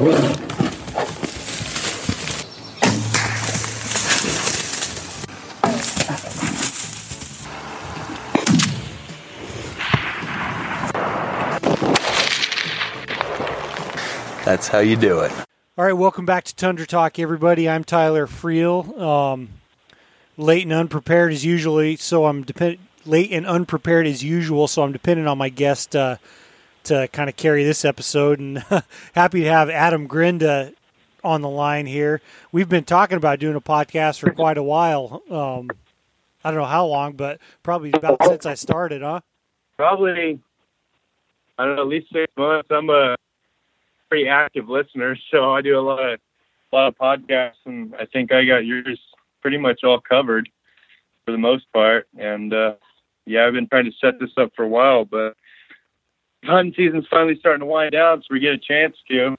That's how you do it. All right, welcome back to Tundra Talk, everybody. I'm Tyler Freel. Um, late and unprepared as usually, so I'm depend late and unprepared as usual. So I'm dependent on my guest uh, to kind of carry this episode, and happy to have Adam Grinda on the line here. We've been talking about doing a podcast for quite a while. Um, I don't know how long, but probably about since I started, huh? Probably, I don't know, at least six months. I'm a pretty active listener, so I do a lot of a lot of podcasts, and I think I got yours pretty much all covered for the most part. And uh, yeah, I've been trying to set this up for a while, but hunting season's finally starting to wind down, so we get a chance to.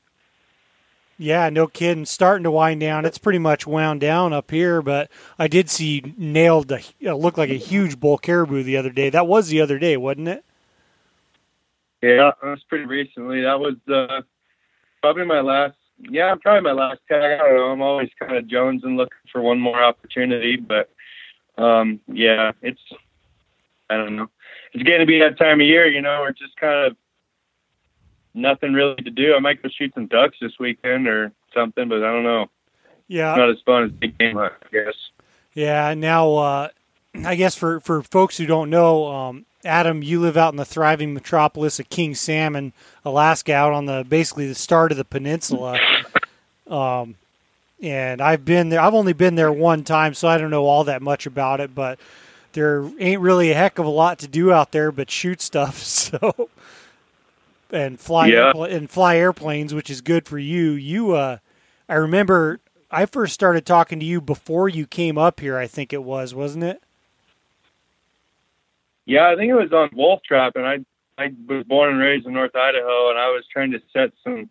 Yeah, no kidding. Starting to wind down. It's pretty much wound down up here, but I did see nailed a uh, looked like a huge bull caribou the other day. That was the other day, wasn't it? Yeah, that was pretty recently. That was uh, probably my last. Yeah, probably my last tag. I don't know. I'm always kind of jonesing, looking for one more opportunity, but um, yeah, it's. I don't know. It's getting to be that time of year, you know, we're just kind of nothing really to do. I might go shoot some ducks this weekend or something, but I don't know. Yeah, it's not as fun as big game hunt, I guess. Yeah. Now, uh, I guess for for folks who don't know, um, Adam, you live out in the thriving metropolis of King Salmon, Alaska, out on the basically the start of the peninsula. Um, and I've been there. I've only been there one time, so I don't know all that much about it. But there ain't really a heck of a lot to do out there but shoot stuff. So and fly Yeah. airpla- and fly airplanes, which is good for you. You, uh, I remember I first started talking to you before you came up here. I think it was, wasn't it? Yeah, I think it was on Wolf Trap, and I I was born and raised in North Idaho, and I was trying to set some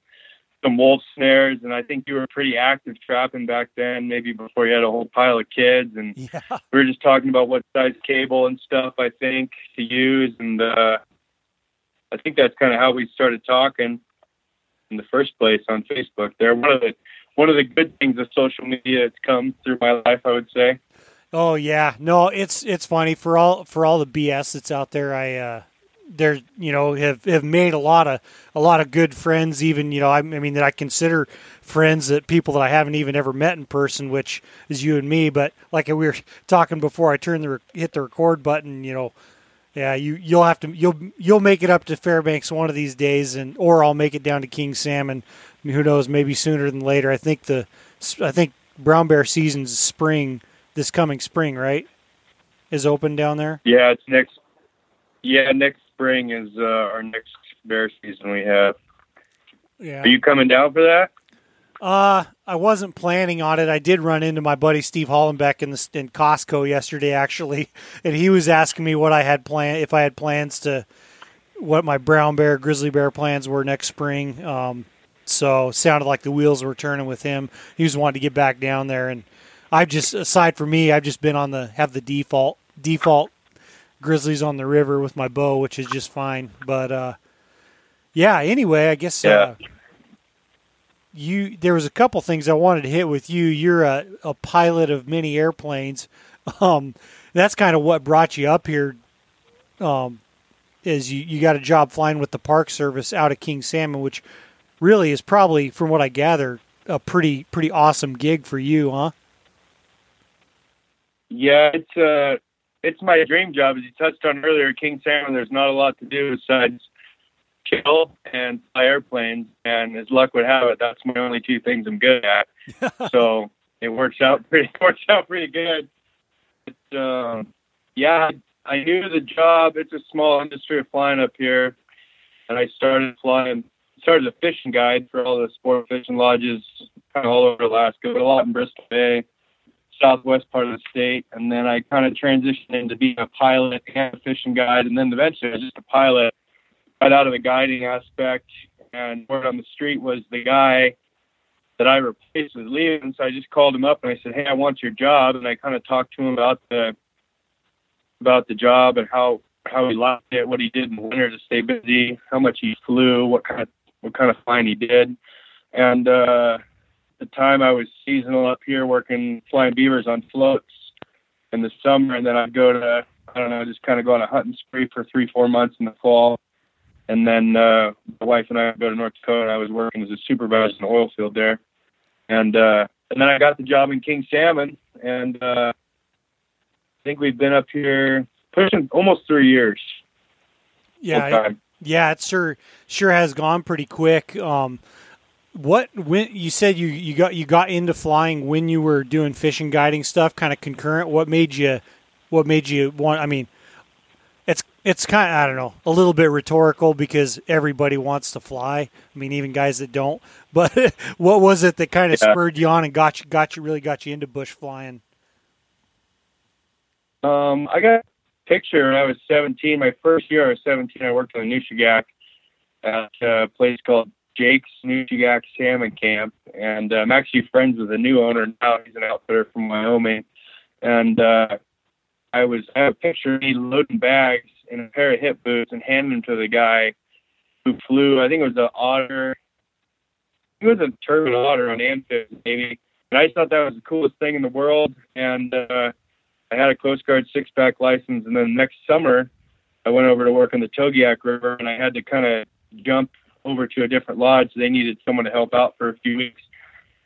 some wolf snares, and I think you were pretty active trapping back then, maybe before you had a whole pile of kids, and Yeah. we were just talking about what size cable and stuff I think to use, and uh, I think that's kind of how we started talking in the first place on Facebook. There, one of the one of the good things of social media that's come through my life, I would say. Oh yeah, no, it's it's funny for all for all the BS that's out there. I uh, there you know have have made a lot of a lot of good friends. Even you know I, I mean that I consider friends that people that I haven't even ever met in person, which is you and me. But like we were talking before, I turned the hit the record button. You know, yeah, you you'll have to you'll you'll make it up to Fairbanks one of these days, and or I'll make it down to King Salmon. Who knows? Maybe sooner than later. I think the I think brown bear season's spring this coming spring, right? Is open down there. Yeah, it's next. Yeah, next spring is uh, our next bear season we have. Yeah. Are you coming down for that? Uh, I wasn't planning on it. I did run into my buddy Steve Hollenbeck in the in Costco yesterday, actually, and he was asking me what I had plan if I had plans to what my brown bear, grizzly bear plans were next spring. Um, so sounded like the wheels were turning with him. He was wanting to get back down there, and I've just aside from me, I've just been on the have the default default grizzlies on the river with my bow, which is just fine. But uh, yeah. Anyway, I guess. Uh, you there was a couple things I wanted to hit with you. You're a, a pilot of many airplanes. Um, that's kind of what brought you up here. Um, is you, you got a job flying with the Park Service out of King Salmon, which really is probably, from what I gather, a pretty pretty awesome gig for you, huh? Yeah, it's uh, it's my dream job. As you touched on earlier, King Salmon. There's not a lot to do besides kill and fly airplanes, and as luck would have it, that's my only two things I'm good at. so it works out pretty works out pretty good. But, um, yeah, I knew the job. It's a small industry of flying up here, and I started flying. Started a fishing guide for all the sport fishing lodges, kind of all over Alaska, but a lot in Bristol Bay, southwest part of the state. And then I kind of transitioned into being a pilot and a fishing guide, and then eventually I was just a pilot, right out of the guiding aspect. And word on the street was the guy that I replaced was leaving, so I just called him up and I said, "Hey, I want your job." And I kind of talked to him about the about the job and how how he liked it, what he did in the winter to stay busy, how much he flew, what kind of what kind of flying he did. and uh, the time I was seasonal up here working flying beavers on floats in the summer, and then I'd go to I don't know, just kind of go on a hunting spree for three, four months in the fall, and then uh, my wife and I would go to North Dakota. I was working as a supervisor in the oil field there, and uh, and then I got the job in King Salmon, and uh, I think we've been up here pushing almost three years. Yeah, yeah, it sure sure has gone pretty quick. Um, what when you said you, you got you got into flying when you were doing fishing guiding stuff, kind of concurrent. What made you what made you want? I mean, it's it's kind of I don't know a little bit rhetorical because everybody wants to fly. I mean, even guys that don't. But what was it that kind of yeah. spurred you on and got you got you really got you into bush flying? Um, I got picture when I was 17. My first year, I was 17. I worked on the Nushagak at a place called Jake's Nushagak Salmon Camp, and uh, I'm actually friends with the new owner now. He's an outfitter from Wyoming, and uh, I was I have a picture of me loading bags in a pair of hip boots and handing them to the guy who flew. I think it was an otter. It was a turbine otter on amphibs, maybe. And I just thought that was the coolest thing in the world. And uh, I had a Coast Guard six pack license, and then next summer I went over to work on the Togiak River, and I had to kind of jump over to a different lodge. They needed someone to help out for a few weeks,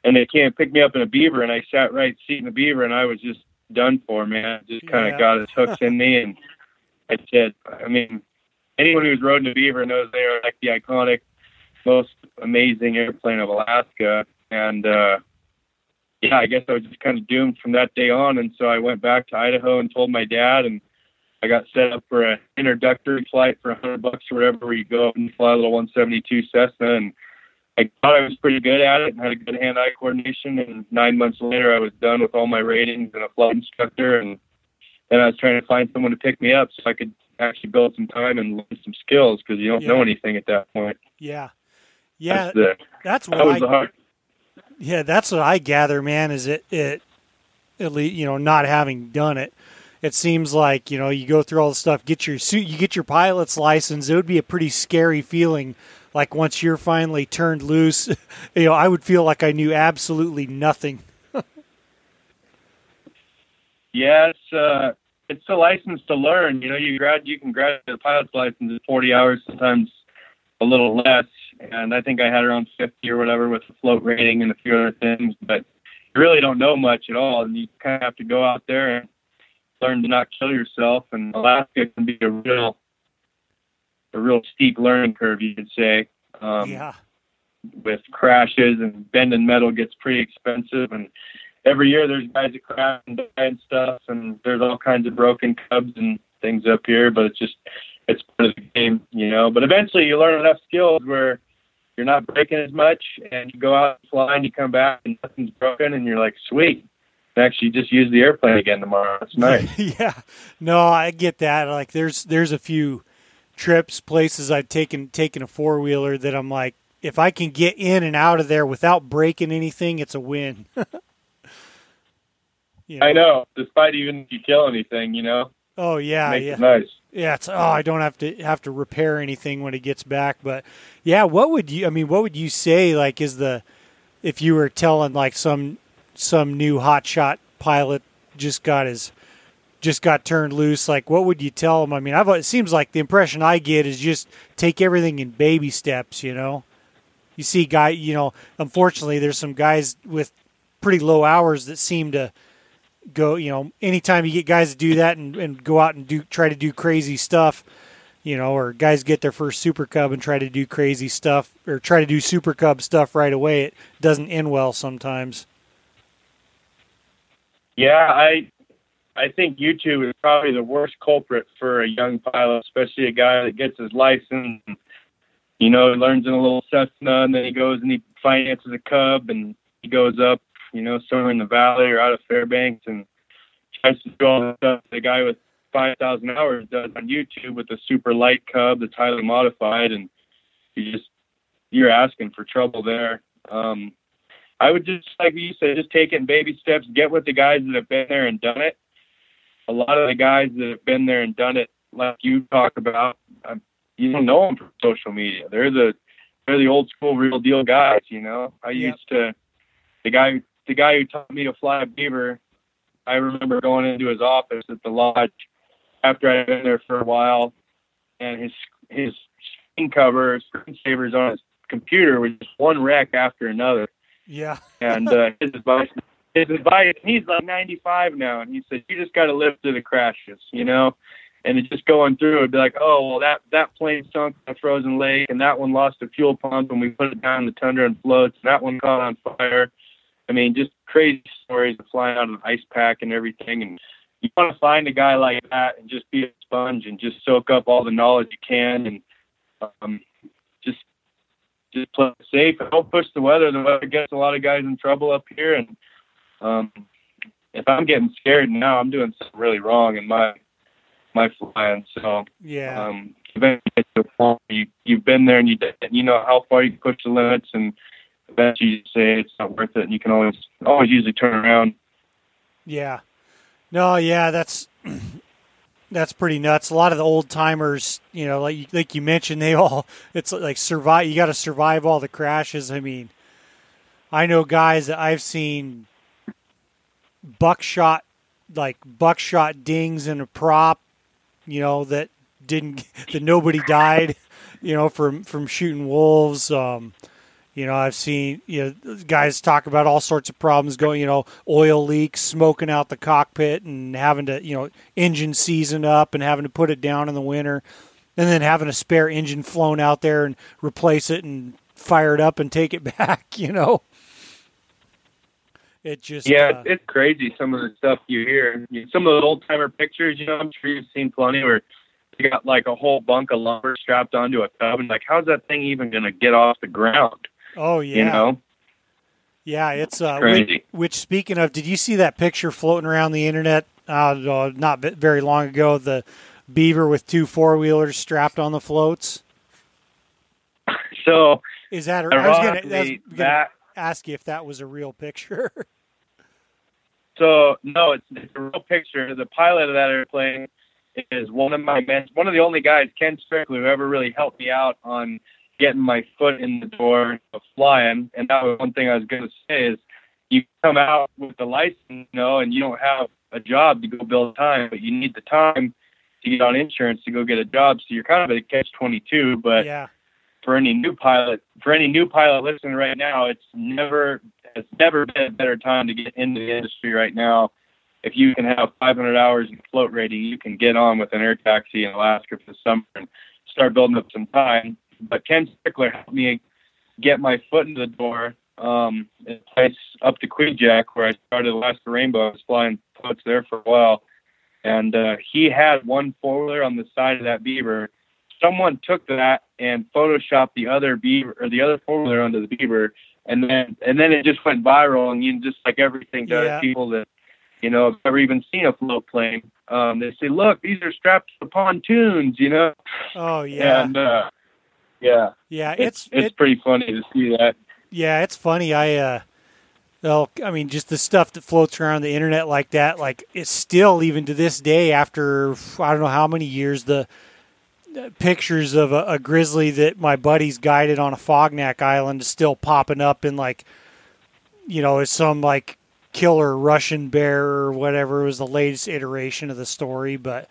and they came pick me up in a beaver, and I sat right seat in the beaver, and I was just done for, man. Just kind of yeah. got his hooks in me, and I said, I mean, anyone who's rode in a beaver knows they are like the iconic, most amazing airplane of Alaska, and uh, yeah, I guess I was just kind of doomed from that day on. And so I went back to Idaho and told my dad, and I got set up for an introductory flight for a hundred bucks or whatever, where you go up and fly a little 172 Cessna. And I thought I was pretty good at it and had a good hand-eye coordination. And nine months later, I was done with all my ratings and a flight instructor. And then I was trying to find someone to pick me up so I could actually build some time and learn some skills because you don't yeah. know anything at that point. Yeah, yeah, that's, the, that's what that was I, the hard yeah, that's what I gather, man. Is it it at least you know not having done it, it seems like you know you go through all the stuff, get your suit, you get your pilot's license. It would be a pretty scary feeling. Like once you're finally turned loose, you know, I would feel like I knew absolutely nothing. yes, uh, it's a license to learn. You know, you grad you can graduate a pilot's license in 40 hours, sometimes a little less and I think I had around 50 or whatever with the float rating and a few other things. But you really don't know much at all, and you kind of have to go out there and learn to not kill yourself. And Alaska can be a real, a real steep learning curve, you could say. Um, yeah. With crashes and bending metal gets pretty expensive, and every year there's guys that crash and die and stuff, and there's all kinds of broken cubs and things up here. But it's just it's part of the game, you know. But eventually, you learn enough skills where you're not breaking as much, and you go out and fly, and you come back, and nothing's broken, and you're like, sweet. Actually, just use the airplane again tomorrow. It's nice. yeah, no, I get that. Like, there's there's a few trips, places I've taken taken a four wheeler that I'm like, if I can get in and out of there without breaking anything, it's a win. you know? I know, despite even if you kill anything, you know. Oh yeah, yeah. nice. Yeah, it's oh, I don't have to have to repair anything when it gets back. But yeah, what would you? I mean, what would you say? Like, is the if you were telling like some some new hotshot pilot just got his just got turned loose, like what would you tell them? I mean, I've, it seems like the impression I get is just take everything in baby steps. You know, you see guy, you know, unfortunately, there's some guys with pretty low hours that seem to go, you know, anytime you get guys to do that and, and go out and do try to do crazy stuff, you know, or guys get their first super cub and try to do crazy stuff or try to do super cub stuff right away, it doesn't end well sometimes. Yeah, I I think YouTube is probably the worst culprit for a young pilot, especially a guy that gets his license. You know, he learns in a little Cessna, and then he goes and he finances a Cub, and he goes up you know, somewhere in the valley or out of Fairbanks and tries to do all the stuff the guy with 5,000 hours does on YouTube with a super light cub that's highly modified. And you just, you're asking for trouble there. Um, I would just, like you said, just take it in baby steps, get with the guys that have been there and done it. A lot of the guys that have been there and done it, like you talk about, um, you don't know them from social media. They're the they're the old school real deal guys. You know, I used to the guy the guy who taught me to fly a beaver. I remember going into his office at the lodge after I'd been there for a while, and his his screen cover, screensavers on his computer was just one wreck after another. Yeah. And uh, his advice, his advice, he's like 95 now, and he said, "You just got to live through the crashes, you know." And it's just going through, it'd be like, "Oh, well, that that plane sunk in a frozen lake, and that one lost a fuel pump, and we put it down in the tundra and floats, and that one caught on fire." I mean, just crazy stories of flying out of an ice pack and everything. And you want to find a guy like that and just be a sponge and just soak up all the knowledge you can, and um, just play safe don't push the weather. The weather gets a lot of guys in trouble up here, and um, if I'm getting scared now, I'm doing something really wrong in my my flying. So Yeah. um, eventually get to a point where you you've been there and you you know how far you can push the limits, and eventually you say it's not worth it, and you can always always usually turn around. Yeah. No, yeah, that's that's pretty nuts. A lot of the old timers, you know, like like you mentioned, they all it's like survive. You got to survive all the crashes. I mean, I know guys that I've seen buckshot, like buckshot dings in a prop, you know that didn't that nobody died, you know, from from shooting wolves. Um, you know, I've seen you know guys talk about all sorts of problems going. You know, oil leaks, smoking out the cockpit, and having to you know engine season up and having to put it down in the winter, and then having a spare engine flown out there and replace it and fire it up and take it back. You know, it just Yeah, uh, it's, crazy some of the stuff you hear. Some of the old timer pictures, you know, I'm sure you've seen plenty where you got like a whole bunk of lumber strapped onto a tub, and like, how's that thing even gonna get off the ground? Oh yeah, You know, yeah, it's uh, Crazy. which, which speaking of, did you see that picture floating around the internet uh, uh, not very long ago? The beaver with two four wheelers strapped on the floats. so Is that? I was was gonna ask you if that was a real picture. So no, it's, it's a real picture. The pilot of that airplane is one of my men, one of the only guys, Ken Strickler, who ever really helped me out on getting my foot in the door of flying. And that was one thing I was going to say is you come out with the license, you know, and you don't have a job to go build time, but you need the time to get on insurance to go get a job. So you're kind of a catch 22, but yeah, for any new pilot, for any new pilot listening right now, it's never it's never been a better time to get into the industry right now. If you can have 500 hours in float rating, you can get on with an air taxi in Alaska for the summer and start building up some time. But Ken Strickler helped me get my foot in the door um, in a place up to Kvichak where I started Alaska Rainbow. I was flying floats there for a while, and uh, he had one four wheeler on the side of that beaver. Someone took that and photoshopped the other beaver or the other four wheeler onto the beaver. And then and then it just went viral. And you just like everything does Yeah. people that you know have never even seen a float plane um they say look these are strapped to pontoons you know? Oh yeah, and uh yeah yeah. it's It's it's it, pretty funny to see that yeah, it's funny. I uh, well, I mean, just the stuff that floats around the internet like that, like it's still even to this day after I don't know how many years the pictures of a, a grizzly that my buddies guided on Afognak Island is still popping up in like, you know, as some like killer Russian bear or whatever it was the latest iteration of the story. But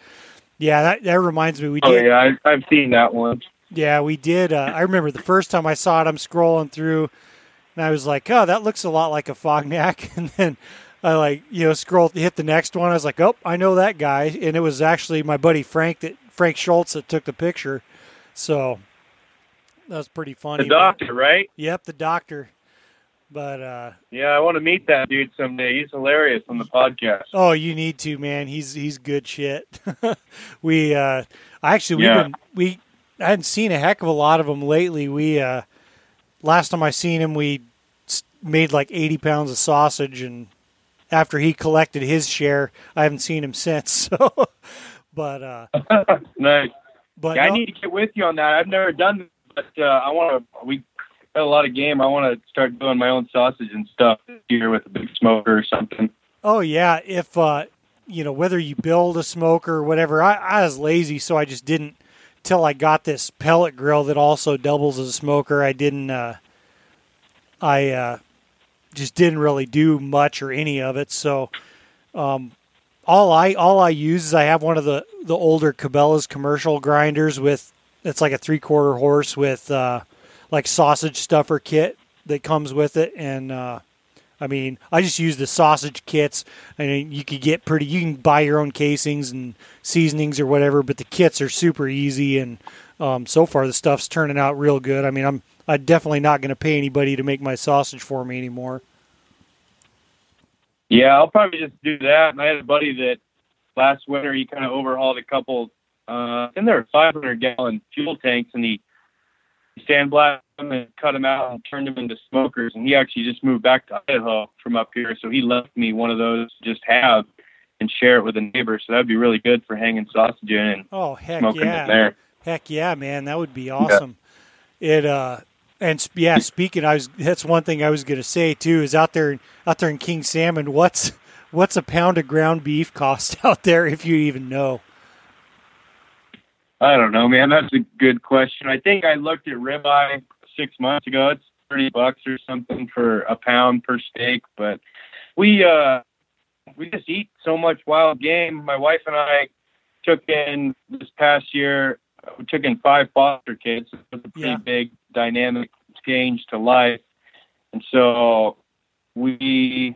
yeah, that that reminds me, we oh yeah I, i've seen that one Yeah, we did. Uh, I remember the first time I saw it, I'm scrolling through, and I was like, "Oh, that looks a lot like Afognak." And then I like, you know, scroll hit the next one. I was like, "Oh, I know that guy," and it was actually my buddy Frank that Frank Schultz that took the picture. So that was pretty funny. the but- doctor right yep, the doctor. But uh, yeah i want to meet that dude someday he's hilarious on the podcast oh, you need to, man. He's he's good shit. we uh, actually we've Yeah. been we I hadn't seen a heck of a lot of them lately. We uh, last time I seen him, we made like eighty pounds of sausage, and after he collected his share, I haven't seen him since. So, but uh, nice but I no- need to get with you on that. I've never done this, but uh, I want to. We got a lot of game. I want to start doing my own sausage and stuff here with a big smoker or something. Oh yeah, if uh, you know whether you build a smoker or whatever. I, I was lazy, so I just didn't till I got this pellet grill that also doubles as a smoker. I didn't. Uh, I uh, just didn't really do much or any of it. So um, all I all I use is I have one of the the older Cabela's commercial grinders with it's like a three quarter horse with uh, like sausage stuffer kit that comes with it, and uh, I mean I just use the sausage kits. I mean you could get pretty you can buy your own casings and seasonings or whatever, but the kits are super easy and um, so far the stuff's turning out real good. I mean I'm I'm definitely not going to pay anybody to make my sausage for me anymore. Yeah, I'll probably just do that. And I had a buddy that last winter he kind of overhauled a couple, uh, and there were 500 gallon fuel tanks, and he sandblasted them and cut them out and turned them into smokers. And he actually just moved back to Idaho from up here, so he left me one of those to just have and share it with a neighbor. So that'd be really good for hanging sausage in and oh heck smoking yeah, it there. heck yeah, man, that would be awesome. Yeah. It uh and yeah, speaking, I was that's one thing I was going to say too is out there out there in King Salmon, what's what's a pound of ground beef cost out there if you even know? I don't know, man. That's a good question. I think I looked at ribeye six months ago. It's thirty bucks or something for a pound per steak, but we uh we just eat so much wild game. My wife and I took in this past year we took in five foster kids. It was a pretty Yeah. big dynamic change to life. And so we,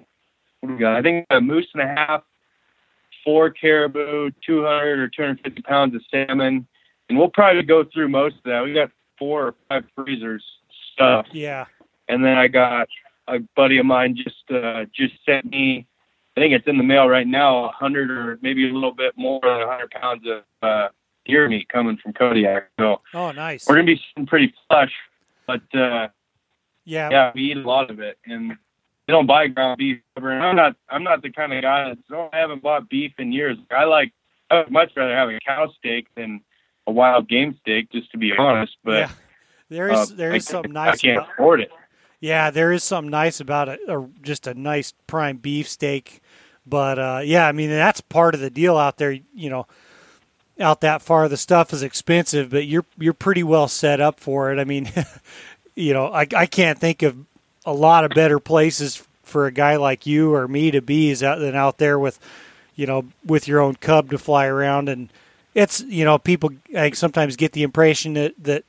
we got? I think a moose and a half, four caribou, 200 or 250 pounds of salmon. And we'll probably go through most of that. We got four or five freezers stuffed. Yeah, And then I got a buddy of mine just uh, just sent me. I think it's in the mail right now. A hundred or maybe a little bit more than a hundred pounds of uh, deer meat coming from Kodiak. So oh nice. we're gonna be sitting pretty flush. But uh, Yeah, yeah, we eat a lot of it, and they don't buy ground beef. ever. And I'm not I'm not the kind of guy that oh, I haven't bought beef in years. I like I would much rather have a cow steak than a wild game steak, just to be honest. But yeah. There is uh, there I is something I nice can't about afford it. Yeah, there is something nice about it, or just a nice prime beef steak. But uh, yeah, I mean that's part of the deal out there. You know, out that far, the stuff is expensive, but you're you're pretty well set up for it. I mean, you know, I I can't think of a lot of better places for a guy like you or me to be is out than out there with, you know, with your own cub to fly around and. It's you know people sometimes get the impression that, that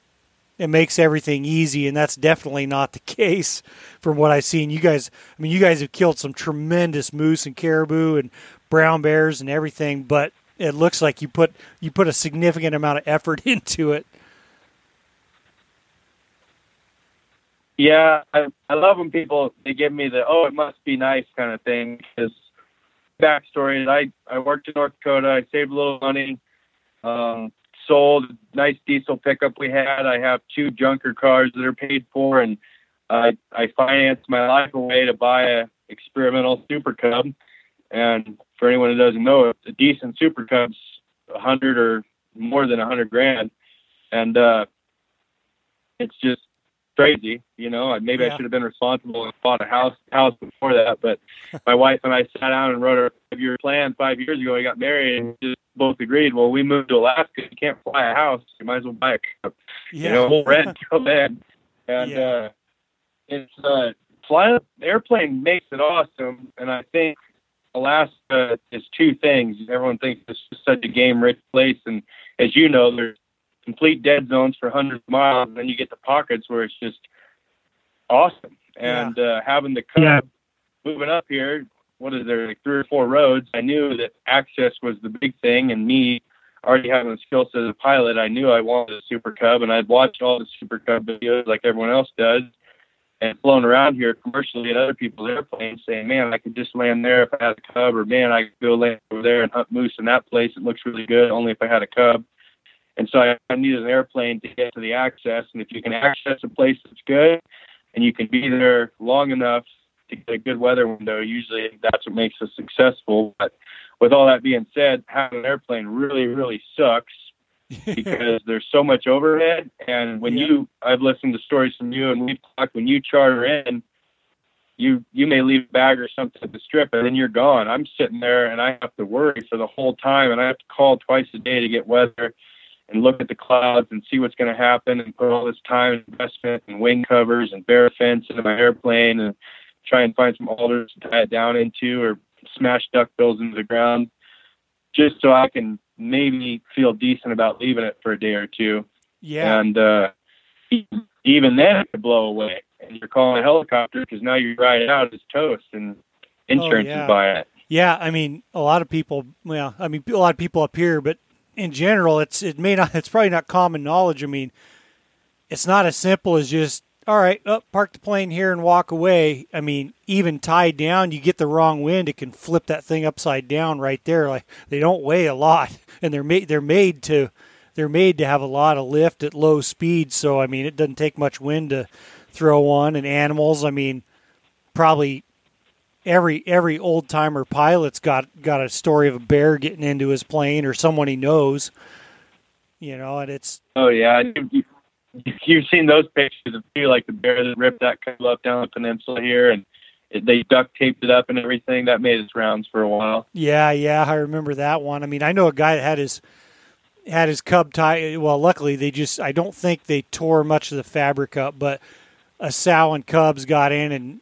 it makes everything easy, and that's definitely not the case from what I've seen. You guys, I mean, you guys have killed some tremendous moose and caribou and brown bears and everything, but it looks like you put you put a significant amount of effort into it. Yeah, I, I love when people they give me the oh it must be nice kind of thing because backstory I I worked in North Dakota I saved a little money um, sold a nice diesel pickup we had I have two junker cars that are paid for and I I financed my life away to buy a experimental Super Cub and for anyone who doesn't know a decent Super Cub's a hundred or more than a hundred grand and uh it's just crazy. You know, maybe Yeah. I should have been responsible and bought a house house before that. But my wife and I sat down and wrote a five year plan five years ago. We got married and just both agreed. Well, we moved to Alaska. You can't fly a house. You might as well buy a Cub. Yeah, You know, we'll rent till then. And Yeah. uh, it's uh, flying airplane makes it awesome. And I think Alaska is two things. Everyone thinks it's just such a game rich place, and as you know, there's complete dead zones for hundreds of miles, and then you get the pockets where it's just awesome. And uh, having the cub Yeah. moving up here, what is there like three or four roads? I knew that access was the big thing, and me already having the skill set as a pilot, I knew I wanted a Super Cub, and I'd watched all the Super Cub videos like everyone else does, and flown around here commercially at other people's airplanes, saying, "Man, I could just land there if I had a Cub," or "Man, I could go land over there and hunt moose in that place. It looks really good, only if I had a Cub." And so I, I needed an airplane to get to the access, and if you can access a place that's good, and you can be there long enough to get a good weather window, usually that's what makes us successful. But with all that being said, having an airplane really, really sucks because there's so much overhead. And when Yeah. you, I've listened to stories from you, and we've talked. When you charter in, you you may leave a bag or something at the strip, and then you're gone. I'm sitting there, and I have to worry for the whole time, and I have to call twice a day to get weather. and look at the clouds and see what's going to happen and put all this time and investment and wing covers and bear fence into my airplane and try and find some alders to tie it down into or smash duck bills into the ground just so I can maybe feel decent about leaving it for a day or two. Yeah. And uh, even then, it could blow away. And you're calling a helicopter because now you ride it out as toast and insurance Oh, yeah. is buying it. Yeah, I mean, a lot of people. Well, I mean, a lot of people up here, but in general, it's it may not. It's probably not common knowledge. I mean, it's not as simple as just all right, up, park the plane here and walk away. I mean, even tied down, you get the wrong wind, it can flip that thing upside down right there. Like they don't weigh a lot, and they're made they're made to they're made to have a lot of lift at low speed. So I mean, it doesn't take much wind to throw one. And animals, I mean, probably every every old timer pilot's got got a story of a bear getting into his plane or someone he knows. You know, and it's Oh yeah, you've seen those pictures of you like the bear that ripped that cub up down the peninsula here, and they duct taped it up and everything. That made its rounds for a while. yeah, yeah, I remember that one. I mean, I know a guy that had his had his cub tie. Well, luckily they just I don't think they tore much of the fabric up, but a sow and cubs got in and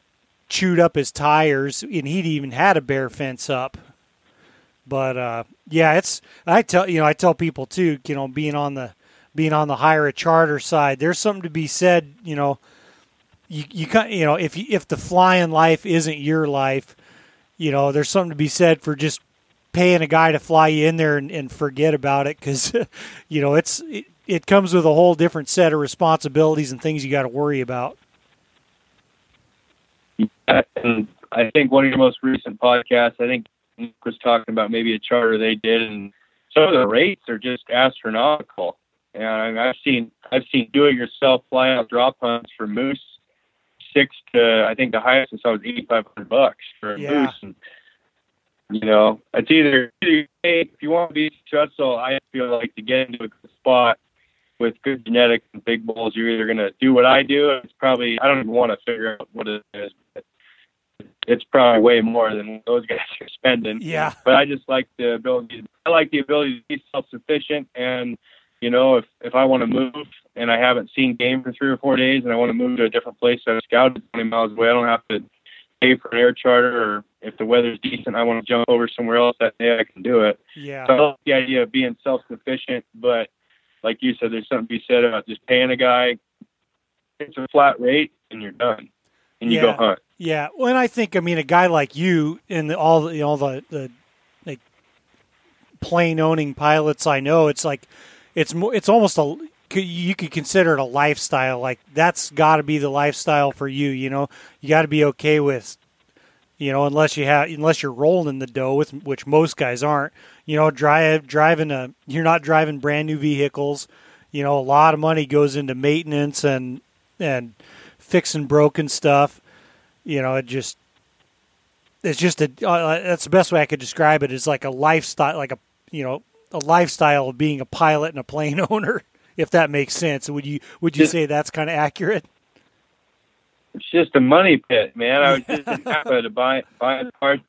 chewed up his tires, and he'd even had a bear fence up. But uh, yeah, it's I tell you know I tell people too, you know, being on the being on the hire a charter side, there's something to be said. You know, you you you know if you, if the flying life isn't your life, you know, there's something to be said for just paying a guy to fly you in there and, and forget about it because you know it's it, it comes with a whole different set of responsibilities and things you got to worry about. And I think one of your most recent podcasts, I think Nick was talking about maybe a charter they did, and some of the rates are just astronomical. And I've seen I've seen do-it-yourself fly-out drop hunts for moose, six to I think the highest I saw was eighty-five hundred bucks for a Yeah. moose. And, you know, it's either, either hey, if you want to be successful, I feel like to get into a good spot with good genetics and big bulls, you're either going to do what I do. It's probably I don't even want to figure out what it is. But it's probably way more than those guys are spending. Yeah. But I just like the ability. I like the ability to be self-sufficient, and you know, if if I want to move and I haven't seen game for three or four days, and I want to move to a different place that I've scouted 20 miles away, I don't have to pay for an air charter. Or if the weather's decent, I want to jump over somewhere else that day, I can do it. Yeah. So I like the idea of being self-sufficient, but like you said, there's something to be said about just paying a guy. It's a flat rate, and you're done, and you go hunt. Yeah, well, and I think I mean a guy like you and the, all the know the the like plane owning pilots I know, it's like it's more it's almost a you could consider it a lifestyle. Like that's got to be the lifestyle for you. You know, you got to be okay with you know unless you have unless you're rolling in the dough with which most guys aren't. You know, drive driving a you're not driving brand new vehicles. You know, a lot of money goes into maintenance and and fixing broken stuff you know it just it's just a uh, that's the best way i could describe it is like a lifestyle like a you know a lifestyle of being a pilot and a plane owner if that makes sense would you would you Just- say that's kind of accurate It's just a money pit, man. I was just in Napa to buy buy parts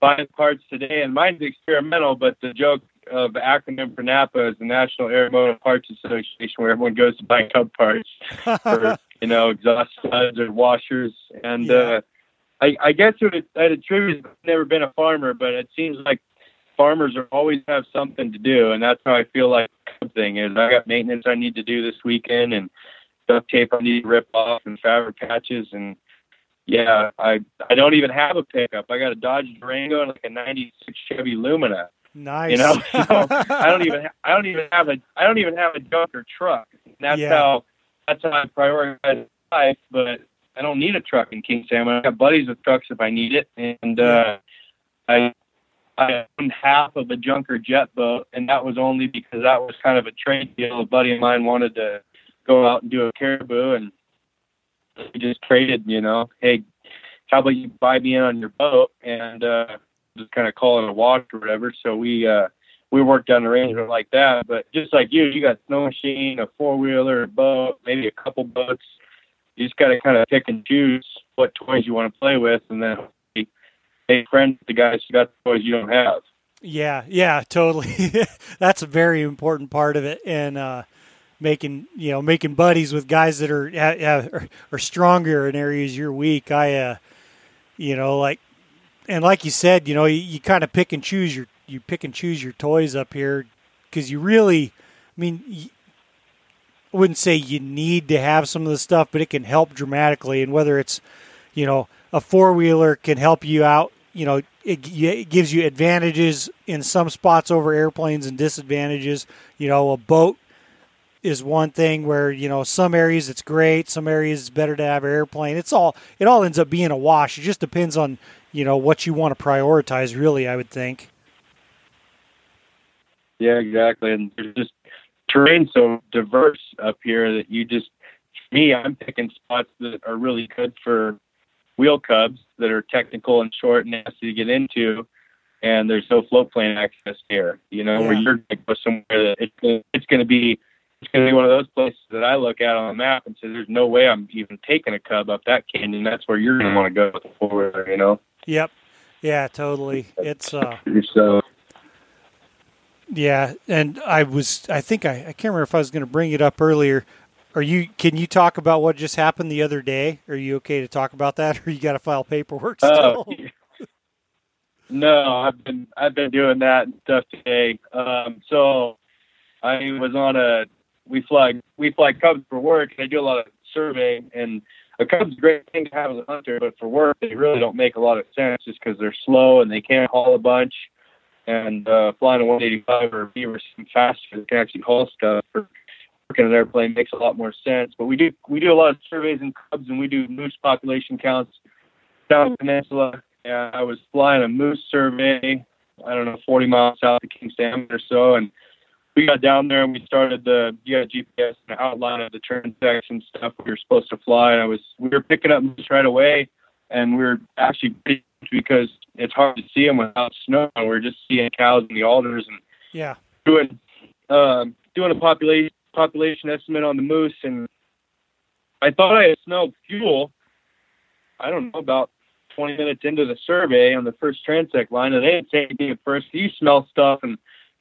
buy parts today, and mine's experimental. But the joke of the acronym for Napa is the National Aeromotive Parts Association, where everyone goes to buy Cub parts for you know exhaust studs or washers. And Yeah. uh, I, I guess it would, I'd attribute. I've never been a farmer, but it seems like farmers are always have something to do, and that's how I feel like thing is. I got maintenance I need to do this weekend, and duct tape I need to rip off, and fabric patches, and yeah, I I don't even have a pickup. I got a Dodge Durango and like a '96 Chevy Lumina. nice You know, so I don't even I don't even have a I don't even have a junker truck. That's Yeah. how that's how I prioritize life. But I don't need a truck in King Salmon. I got buddies with trucks if I need it, and uh, I I owned half of a junker jet boat, and that was only because that was kind of a trade deal. A buddy of mine wanted to go out and do a caribou, and we just traded. You know, hey, how about you buy me in on your boat and uh, just kind of call it a wash or whatever. So we uh, we worked on an arrangement like that. But just like you, you got snow machine, a four wheeler, a boat, maybe a couple boats. You just got to kind of pick and choose what toys you want to play with, and then make friends with the guys got toys you don't have. Yeah, yeah, totally. That's a very important part of it, and uh, making you know making buddies with guys that are are, are stronger in areas you're weak. I, uh, you know, like and like you said, you know, you, you kind of pick and choose your you pick and choose your toys up here because you really, I mean, I wouldn't say you need to have some of the stuff, but it can help dramatically. And whether it's, you know, a four wheeler can help you out, you know, it, it gives you advantages in some spots over airplanes and disadvantages. You know, a boat is one thing where you know some areas it's great, some areas it's better to have an airplane. It's all it all ends up being a wash. It just depends on you know what you want to prioritize. Really, I would think. Yeah, exactly. And there's just terrain so diverse up here that you just me, I'm picking spots that are really good for wheel cubs that are technical and short and nasty to get into, and there's no float plane access here. You know, yeah. where you're going to go somewhere that it's it's going to be it's going to be one of those places that I look at on the map and say, "There's no way I'm even taking a cub up that canyon." That's where you're going to want to go with the four wheeler. You know. Yep. Yeah. Totally. It's uh. So. Yeah, and I was I think I, I can't remember if I was going to bring it up earlier. Are you? Can you talk about what just happened the other day? Are you okay to talk about that, or you got to file paperwork uh, still? Uh, no, I've been I've been doing that and stuff today. Um, so I was on a we fly we fly cubs for work. I do a lot of surveying, and a cub's a great thing to have as a hunter, but for work they really don't make a lot of sense just because they're slow and they can't haul a bunch. And uh, flying a 185 or a Beaver faster, they can actually haul stuff. For an airplane makes a lot more sense. But we do we do a lot of surveys in cubs, and we do moose population counts down the peninsula. And I was flying a moose survey, I don't know, 40 miles south of King Salmon or so, and we got down there and we started the you got GPS and outline of the transect stuff we were supposed to fly. And I was we were picking up moose right away, and we were actually because it's hard to see them without snow. And we're just seeing cows in the alders and yeah doing uh, doing a population population estimate on the moose, and I thought I had smelled fuel. I don't know about 20 minutes into the survey on the first transect line, and they didn't say anything at first. You smell stuff and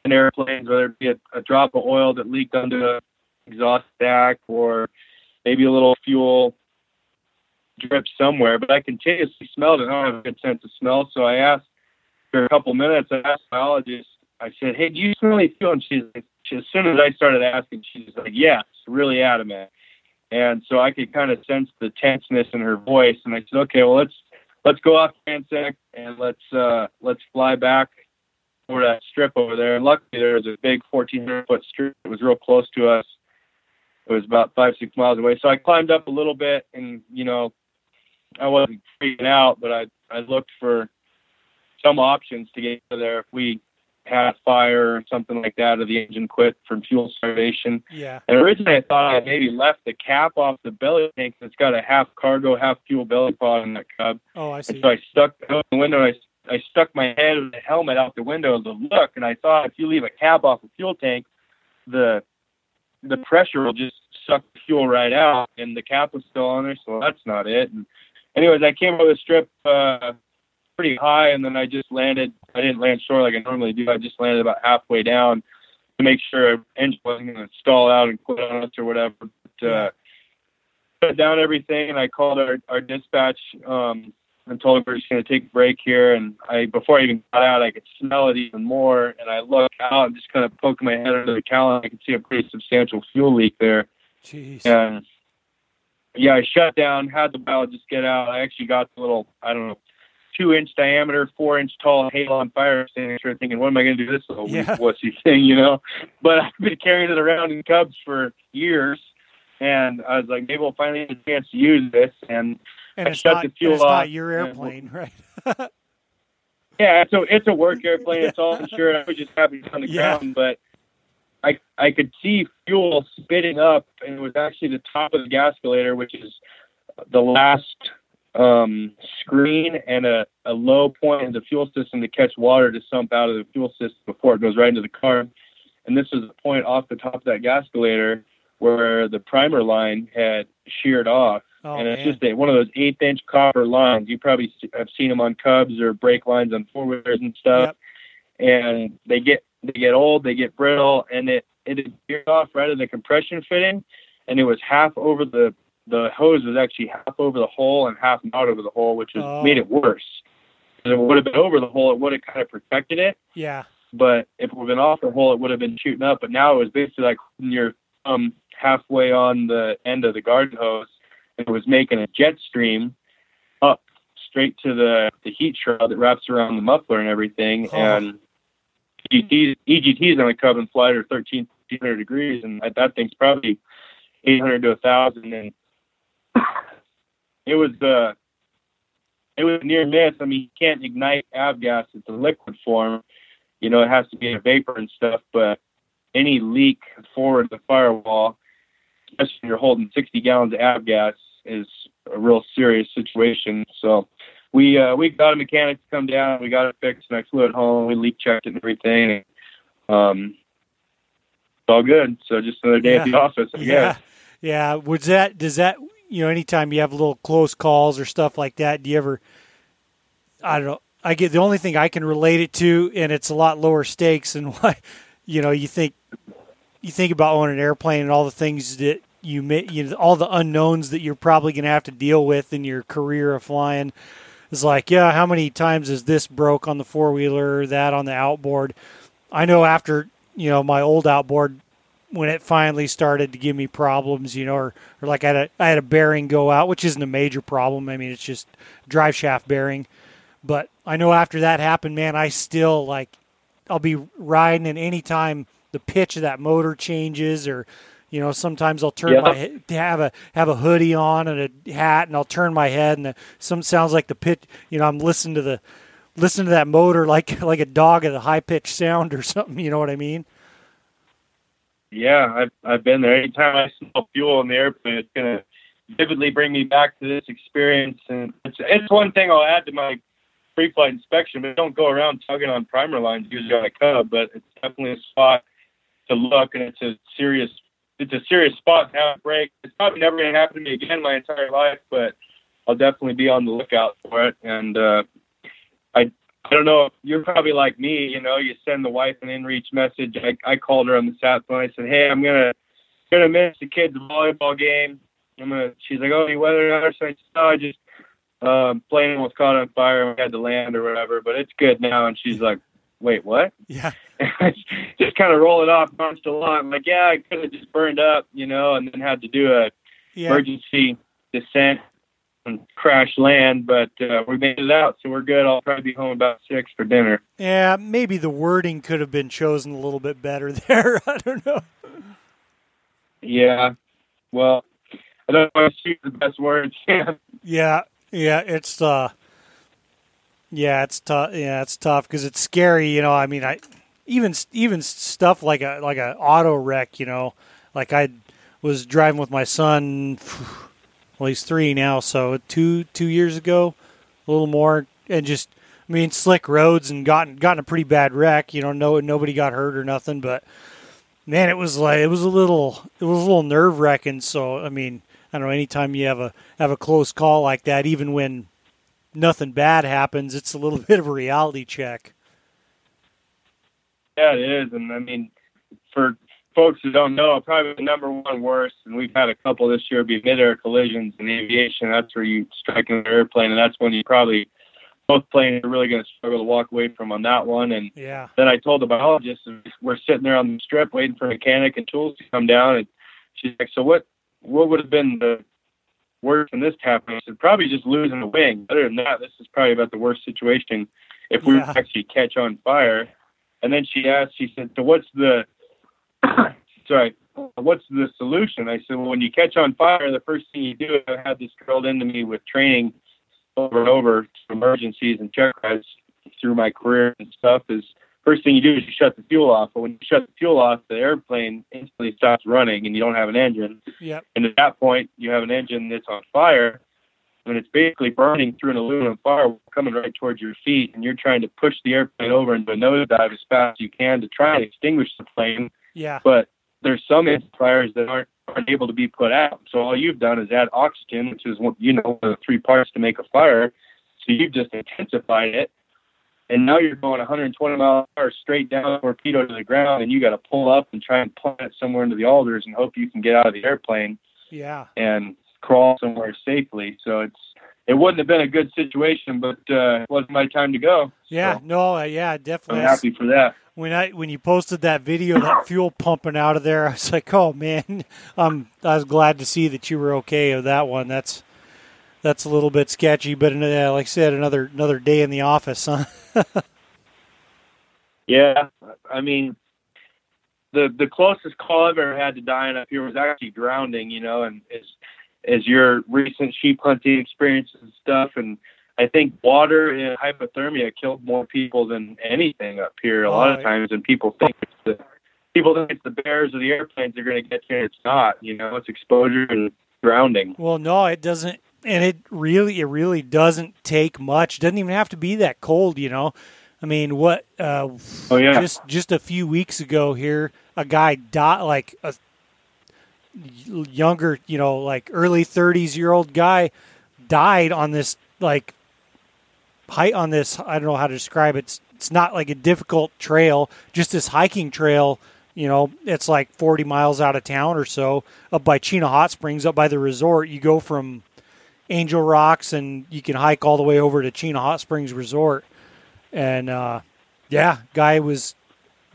in airplanes, whether it be a, a drop of oil that leaked onto a exhaust stack or maybe a little fuel drip somewhere. But I continuously smelled it. I don't have a good sense of smell, so I asked for a couple minutes. I asked the biologist. I said, "Hey, do you smell any fuel?" And she's like, she, as soon as I started asking, she's like, "Yes," really adamant. And so I could kind of sense the tenseness in her voice, and I said, "Okay, well let's let's go off transect and let's uh, let's fly back over that strip over there. And luckily, there was a big 1,400 foot strip. It was real close to us. It was about five, six miles away. So I climbed up a little bit, and you know, I wasn't freaking out, but I I looked for some options to get there if we had a fire or something like that, or the engine quit from fuel starvation. Yeah. And originally, I thought I maybe left the cap off the belly tank that's got a half cargo, half fuel belly pod in that cub. Oh, I see. And so I stuck the window. And I I stuck my head of the helmet out the window to look, and I thought if you leave a cap off a fuel tank, the the pressure will just suck the fuel right out, and the cap was still on there, so that's not it. And anyways, I came over the strip uh, pretty high, and then I just landed. I didn't land short like I normally do. I just landed about halfway down to make sure engine wasn't going to stall out and quit on us or whatever. But uh, put down everything, and I called our our dispatch. Um, and told him we're just going to take a break here. And I, before I even got out, I could smell it even more. And I look out and just kind of poke my head under the cowl, and I could see a pretty substantial fuel leak there. Jeez. And yeah, I shut down, had the biologist get out. I actually got the little, I don't know, two inch diameter, four inch tall halon fire extinguisher, thinking, what am I going to do this little yeah. wussy thing, you know? But I've been carrying it around in Cubs for years. And I was like, maybe we'll finally get a chance to use this. And and it's, not, it's not, your airplane, right? yeah, so it's a work airplane. It's all insured. I was just happy on the yeah. ground, but I I could see fuel spitting up, and it was actually the top of the gascolator, which is the last um, screen and a, a low point in the fuel system to catch water to sump out of the fuel system before it goes right into the car. And this was a point off the top of that gascolator where the primer line had sheared off Oh, and it's man. just a, one of those eighth inch copper lines. You probably have seen them on Cubs or brake lines on four wheelers and stuff. Yep. and they get they get old, they get brittle, and it it sheared off right of the compression fitting, and it was half over the the hose was actually half over the hole and half not over the hole, which was, Oh. made it worse. If it would have been over the hole, it would have kind of protected it. Yeah. But if it would have been off the hole, it would have been shooting up. But now it was basically like you're um, halfway on the end of the garden hose, and it was making a jet stream up straight to the the heat shroud that wraps around the muffler and everything. Oh. And EGT's, EGT's on a Cub and flight are 1300 degrees, and that- that thing's probably 800 to 1,000. And it was uh, it was near miss. I mean, you can't ignite avgas; it's a liquid form. You know, it has to be a vapor and stuff. But any leak forward the firewall, especially you're holding 60 gallons of avgas, is a real serious situation. So we uh, we got a mechanic to come down. We got it fixed, and I flew it home. We leak checked it and everything. And, um, it's all good. So just another day at the office. I Yeah. guess. Yeah. Was that does that you know, anytime you have little close calls or stuff like that, do you ever I don't know. I get the only thing I can relate it to and it's a lot lower stakes and why you know, you think you think about owning an airplane and all the things that you you know, all the unknowns that you're probably going to have to deal with in your career of flying. It's like, yeah, how many times is this broke on the four wheeler, that on the outboard? I know after you know my old outboard when it finally started to give me problems, you know, or, or like I had a I had a bearing go out, which isn't a major problem. I mean, it's just drive shaft bearing. But I know after that happened, man, I still like I'll be riding and anytime the pitch of that motor changes or you know, sometimes I'll turn Yeah. my head, have a have a hoodie on and a hat, and I'll turn my head, and the, some sounds like the pitch. You know, I'm listening to the listening to that motor like like a dog at a high pitched sound or something. You know what I mean? Yeah, I've I've been there. Anytime I smell fuel in the airplane, it's gonna vividly bring me back to this experience. And it's it's one thing I'll add to my pre-flight inspection, but don't go around tugging on primer lines usually on a Cub. But it's definitely a spot to look, and it's a serious it's a serious spot to have a break. It's probably never gonna happen to me again my entire life, but I'll definitely be on the lookout for it. And uh, I don't know. You're probably like me. You know, you send the wife an inReach message. I, I called her on the sat phone. I said, "Hey, I'm gonna gonna miss the kids' volleyball game." I'm gonna. She's like, "Oh, you weather out?" So I said, "No, I just um, plane was caught on fire and we had to land or whatever, but it's good now." And she's like, "Wait, what?" Yeah. just kind of roll it off nonchalant. I'm like, "Yeah, I could have just burned up, you know, and then had to do a Yeah. emergency descent and crash land, but uh, we made it out, so we're good. I'll probably be home about six for dinner." Yeah, maybe the wording could have been chosen a little bit better there. I don't know. Yeah. Well, I don't want to choose the best words. Yeah, yeah, it's uh, yeah, it's tough. Yeah, it's tough because it's scary. You know, I mean, I even even stuff like a like a auto wreck. You know, like I was driving with my son. Well, he's three now, so two two years ago, a little more, and just I mean, slick roads and gotten gotten a pretty bad wreck. You know, no nobody got hurt or nothing, but man, it was like it was a little it was a little nerve wracking. So I mean, I don't know. Anytime you have a have a close call like that, even when nothing bad happens, it's a little bit of a reality check. yeah, it is. And I mean, for folks who don't know, probably the number one worst, and we've had a couple this year, be mid-air collisions in aviation. That's where you strike an airplane, and that's when you probably both planes are really going to struggle to walk away from on that one. And Yeah, then I told the biologist, we're sitting there on the strip waiting for a mechanic and tools to come down, and she's like, "So what? What would have been the worst in this happening?" I said, "Probably just losing a wing. Other than that, this is probably about the worst situation if we Yeah. actually catch on fire." And then she asked, she said, "So what's the sorry?" What's the solution? I said, well, when you catch on fire, the first thing you do, I had this drilled into me with training over and over to emergencies and check rides through my career and stuff is first thing you do is you shut the fuel off. But when you shut the fuel off, the airplane instantly stops running and you don't have an engine. yep, And at that point, you have an engine that's on fire and it's basically burning through an aluminum firewall coming right towards your feet. And you're trying to push the airplane over into a nosedive as fast as you can to try and extinguish the flame. Yeah, But there's some fires that aren't aren't able to be put out. So all you've done is add oxygen, which is you know one of the three parts to make a fire. So you've just intensified it. and now you're going 120 miles an hour straight down torpedo to the ground, and you got to pull up and try and plant it somewhere into the alders and hope you can get out of the airplane Yeah. and crawl somewhere safely. So it's it wouldn't have been a good situation, but uh, it wasn't my time to go. Yeah. So No. Uh, yeah. Definitely. I'm happy for that. When I when you posted that video, that fuel pumping out of there, I was like, oh man, um, I was glad to see that you were okay with that one. That's that's a little bit sketchy, but uh, like I said, another another day in the office, huh? Yeah, I mean, the the closest call I've ever had to dying up here was actually drowning. You know, and as as your recent sheep hunting experiences and stuff, and I think water and hypothermia killed more people than anything up here a lot of times, and people think it's the people think it's the bears or the airplanes that are going to get you. and It's not. You know, it's exposure and drowning. Well, no, it doesn't, and it really, it really doesn't take much. It doesn't even have to be that cold, you know. I mean, what? Uh, Oh yeah, just just a few weeks ago here, a guy died, like a younger, you know, like early thirties year old guy died on this like height on this. I don't know how to describe it. It's, it's not like a difficult trail, just this hiking trail. You know, it's like 40 miles out of town or so, up by Chena Hot Springs, up by the resort. You go from Angel Rocks and you can hike all the way over to Chena Hot Springs Resort. And uh, yeah, guy was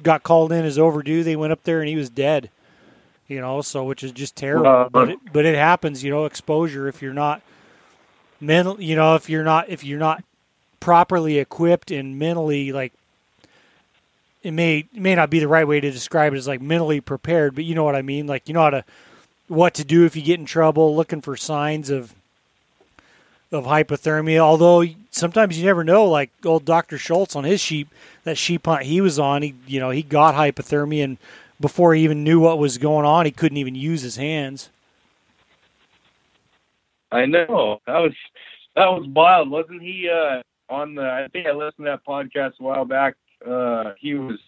got called in as overdue. They went up there and he was dead. You know, so which is just terrible. Uh, but it, but it happens. You know, exposure if you're not mental. You know, if you're not if you're not properly equipped and mentally like it may may not be the right way to describe it as like mentally prepared, but you know what I mean. Like you know how to what to do if you get in trouble, looking for signs of of hypothermia. Although sometimes you never know. Like old Doctor Schultz on his sheep, that sheep hunt he was on, he you know he got hypothermia, and before he even knew what was going on, he couldn't even use his hands. I know that was that was wild, wasn't he? Uh, on the I think I listened to that podcast a while back. Uh, he was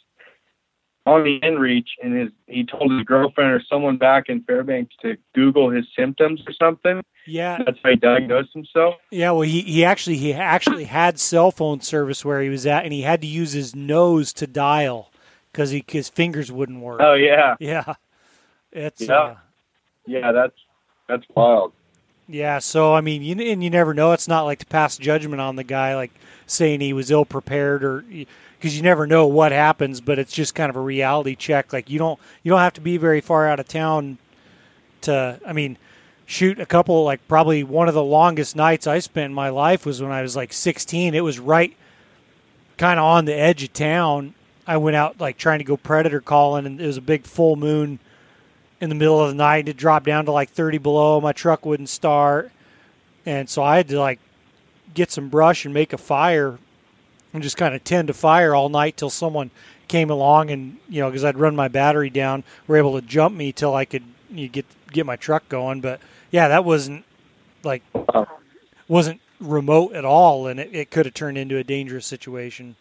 on the inReach, and his he told his girlfriend or someone back in Fairbanks to Google his symptoms or something. Yeah, That's how he diagnosed himself. Yeah, well, he, he actually he actually had cell phone service where he was at, and he had to use his nose to dial because he his fingers wouldn't work. Oh yeah, yeah, it's Yeah. uh, yeah. That's that's wild. Yeah. So I mean, you and you never know. It's not like to pass judgment on the guy, like saying he was ill prepared or because you never know what happens. But it's just kind of a reality check. Like you don't you don't have to be very far out of town to. I mean. Shoot, a couple like probably one of the longest nights I spent in my life was when I was like 16. It was right kind of on the edge of town. I went out like trying to go predator calling, and it was a big full moon in the middle of the night. It dropped down to like 30 below. My truck wouldn't start, and so I had to like get some brush and make a fire, and just kind of tend to fire all night till someone came along and you know because I'd run my battery down, were able to jump me till I could you get get my truck going. But yeah, that wasn't like wasn't remote at all, and it, it could have turned into a dangerous situation.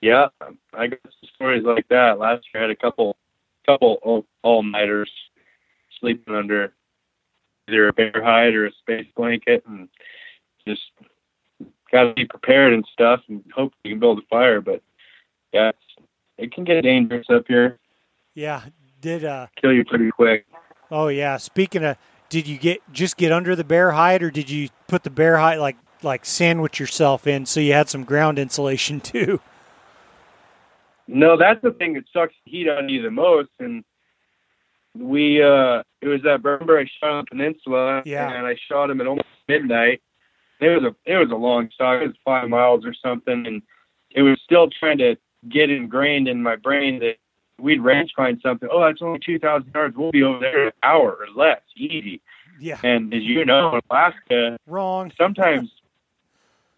Yeah, I got stories like that. Last year, I had a couple couple all, all nighters sleeping under either a bear hide or a space blanket, and just got to be prepared and stuff, and hope you can build a fire. But yeah, it's, it can get dangerous up here. Yeah, did uh Kill you pretty quick. oh yeah. Speaking of, did you get just get under the bear hide, or did you put the bear hide like like sandwich yourself in so you had some ground insulation too? No, that's the thing that sucks the heat on you the most. And we, uh, it was that remember I shot on the peninsula, Yeah. and I shot him at almost midnight. It was a, it was a long shot. It was five miles or something, and it was still trying to get ingrained in my brain that we'd range find something. Oh, that's only two thousand yards. We'll be over there in an hour or less, easy. Yeah, And as you know, in Alaska, wrong. sometimes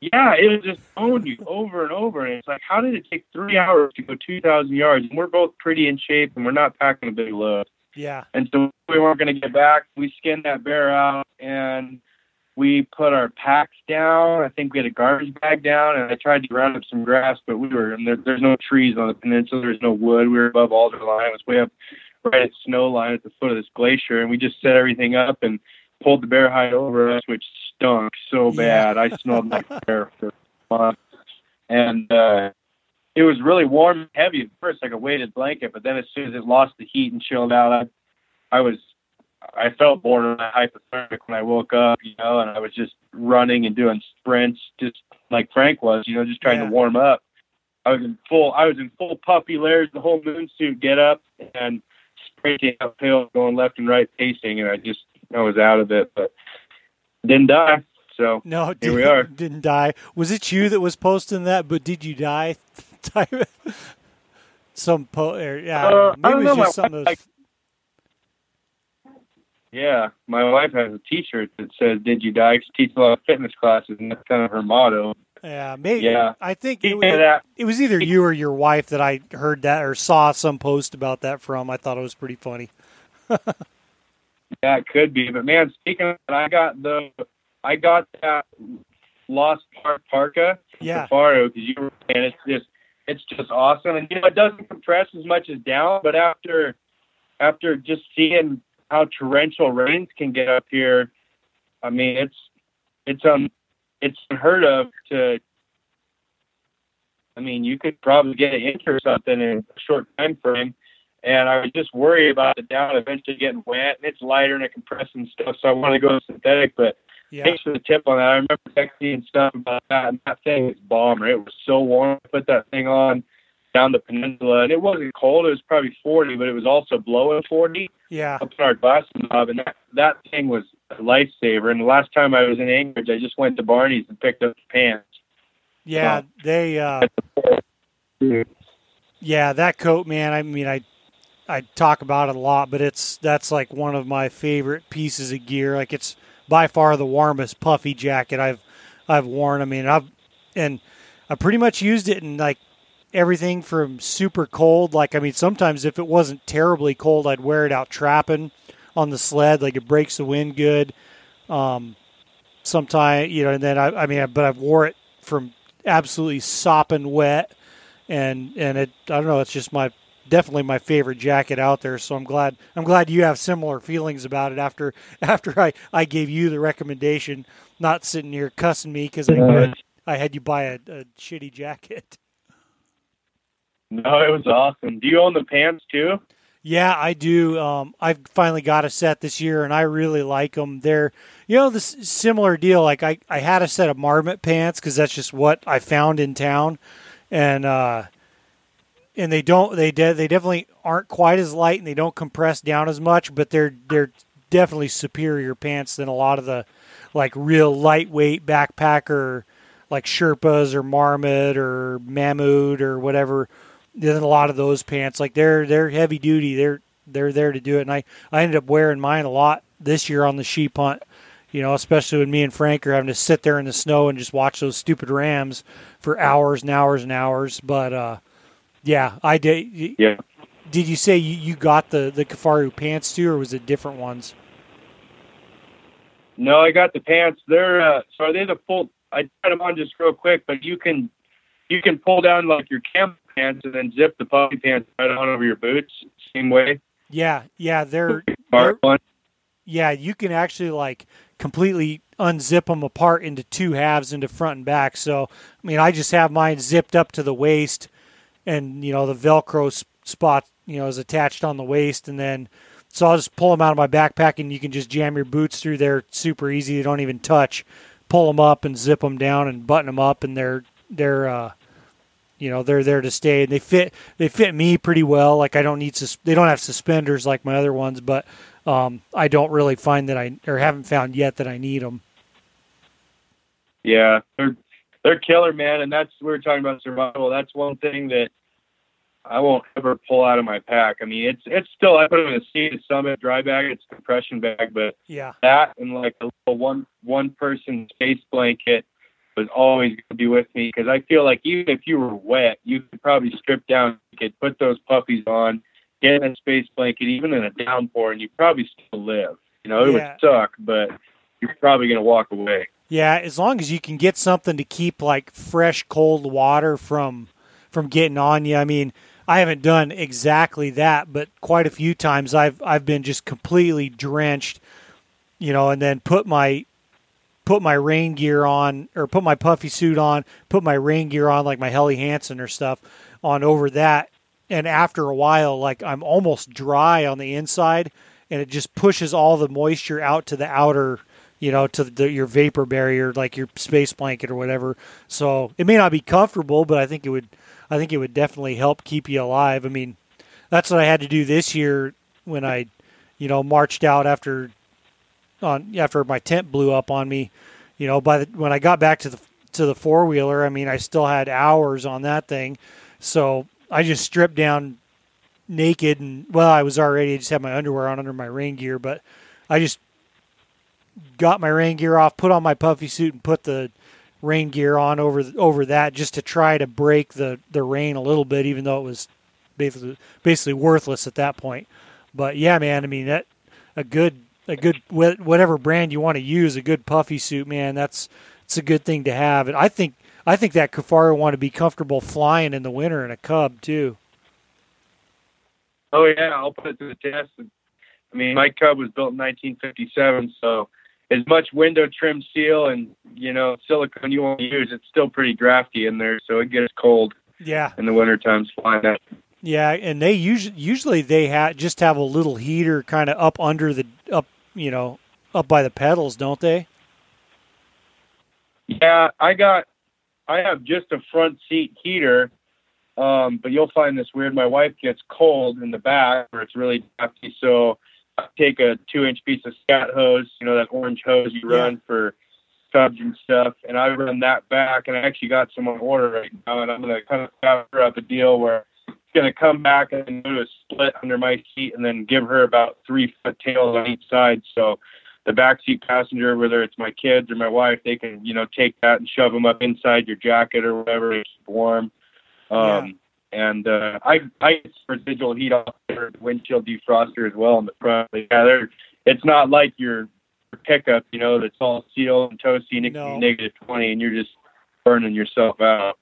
yeah it would just own you over and over. And it's like how did it take three hours to go 2000 yards? And we're both pretty in shape and we're not packing a big load. Yeah, and so we weren't going to get back. We skinned that bear out and we put our packs down. I think we had a garbage bag down and i tried to ground up some grass but we were and there, there's no trees on the peninsula. There's no wood. We were above alder line. It was way up right at snow line at the foot of this glacier and we just set everything up and pulled the bear hide over us which stunk so Yeah. bad i smelled like bear for months, and uh, it was really warm and heavy at first, like a weighted blanket. But then as soon as it lost the heat and chilled out, I, I was, I felt borderline hypothermic when I woke up, you know, and I was just running and doing sprints, just like Frank was, you know, just trying Yeah. to warm up. I was in full, I was in full puffy layers, the whole moon suit get up and sprinting uphill, going left and right, pacing, and I just, I was out of it, but didn't die. So No, Here didn't, we are. didn't die. Was it you that was posting that? But did you die? Some po or, yeah, Uh, I maybe don't it was my just wife, That was, Yeah, my wife has a T-shirt that says "Did you die?" She teaches a lot of fitness classes, and that's kind of her motto. yeah, maybe. Yeah. I think it, of that, it was either you or your wife that I heard that or saw some post about that from. I thought it was pretty funny. yeah, it could be. But man, speaking of that, I got the, I got that Lost Park parka Yeah. Kifaru because you were saying it's just, it's just awesome, and you know it doesn't compress as much as down, but after, after just seeing how torrential rains can get up here, I mean it's, it's um, it's unheard of to I mean, you could probably get an inch or something in a short time frame. And I was just worried about the down eventually getting wet, and it's lighter and it compresses and stuff. So I want to go synthetic. But Yeah. thanks for the tip on that. I remember texting and stuff about that, and that thing is bomb. Right? It was so warm. I put that thing on down the peninsula, and it wasn't cold. It was probably 40, but it was also blowing 40 Yeah. up in our knob, and that that thing was a lifesaver. And the last time I was in Anchorage, I just went to Barney's and picked up the pants. Yeah. They. Uh, Yeah, that coat, man. I mean, I I talk about it a lot, but it's that's like one of my favorite pieces of gear. Like it's by far the warmest puffy jacket I've I've worn. I mean, I've and I pretty much used it in like everything from super cold. Like I mean, sometimes if it wasn't terribly cold, I'd wear it out trapping on the sled. Like it breaks the wind good. Um, sometime you know, and then I I mean, but I've wore it from absolutely sopping wet and and it I don't know it's just my definitely my favorite jacket out there so I'm glad I'm glad you have similar feelings about it after after I I gave you the recommendation not sitting here cussing me because I Yeah. I had you buy a, a shitty jacket No, it was awesome. Do you own the pants too? yeah I do um I've finally got a set this year and I really like them they're you know this similar deal like I I had a set of marmot pants because that's just what I found in town and uh and they don't they de- they definitely aren't quite as light and they don't compress down as much but they're they're definitely superior pants than a lot of the like real lightweight backpacker like Sherpas or Marmot or Mammut or whatever than a lot of those pants. Like they're they're heavy duty. They're they're there to do it. And I I ended up wearing mine a lot this year on the sheep hunt you know especially when me and Frank are having to sit there in the snow and just watch those stupid rams for hours and hours and hours. But uh yeah I did Yeah. did you say you, you got the the Kifaru pants too, or was it different ones? No, I got the pants. They're uh, so are they the full? I tried them on just real quick, but you can you can pull down like your camp pants and then zip the puppy pants right on over your boots. Same way. Yeah, yeah, they're, they're one. yeah. You can actually like completely unzip them apart into two halves, into front and back. So I mean, I just have mine zipped up to the waist, and you know the Velcro spot you know is attached on the waist, and then so I'll just pull them out of my backpack, and you can just jam your boots through there super easy. They don't even touch. Pull them up and zip them down and button them up, and they're they're uh, you know they're there to stay and they fit they fit me pretty well like i don't need sus- they don't have suspenders like my other ones but um, i don't really find that i or haven't found yet that i need them Yeah, they're they're killer, man. And that's we were talking about survival. That's one thing that I won't ever pull out of my pack. I mean, it's it's still I put it in a Sea to Summit dry bag. It's a compression bag, but yeah that and like a little one one person space blanket was always going to be with me because I feel like even if you were wet, you could probably strip down, you could put those puppies on, get in a space blanket, even in a downpour, and you probably still live. You know, it Yeah. would suck, but you're probably going to walk away. Yeah as long as you can get something to keep like fresh cold water from from getting on you i mean i haven't done exactly that but quite a few times i've i've been just completely drenched you know and then put my put my rain gear on or put my puffy suit on, put my rain gear on like my Helly Hansen or stuff on over that. And after a while, like I'm almost dry on the inside, and it just pushes all the moisture out to the outer, you know, to the, your vapor barrier, like your space blanket or whatever. So it may not be comfortable, but I think it would, I think it would definitely help keep you alive. I mean, that's what I had to do this year when I, you know, marched out after on after my tent blew up on me. You know, by the when I got back to the to the four wheeler, I mean, I still had hours on that thing, so I just stripped down naked and well, I was already I just had my underwear on under my rain gear, but I just got my rain gear off, put on my puffy suit, and put the rain gear on over over that just to try to break the the rain a little bit, even though it was basically basically worthless at that point. But yeah, man, I mean that a good a good whatever brand you want to use, a good puffy suit, man. That's it's a good thing to have. And I think I think that Kifaru want to be comfortable flying in the winter in a Cub too. Oh yeah, I'll put it to the test. I mean, my Cub was built in 1957, so as much window trim seal and you know silicone you want to use, it's still pretty drafty in there, so it gets cold. Yeah. In the winter times, flying that. Yeah, and they usually usually they have just have a little heater kind of up under the up you know, up by the pedals, don't they? Yeah, I got, I have just a front seat heater, um, but you'll find this weird. My wife gets cold in the back where it's really drafty, so take a two-inch piece of scat hose, you know, that orange hose you run yeah. for cubs and stuff, and I run that back, and I actually got some on order right now, and I'm gonna kind of factor up a deal where it's going to come back and do a split under my seat and then give her about three foot tails on each side. So the backseat passenger, whether it's my kids or my wife, they can, you know, take that and shove them up inside your jacket or whatever to keep warm. Um. And uh, I I residual heat off their windshield defroster as well in the front. Yeah, they're, it's not like your pickup, you know, that's all sealed and toasty and it no. can be negative 20 and you're just burning yourself out.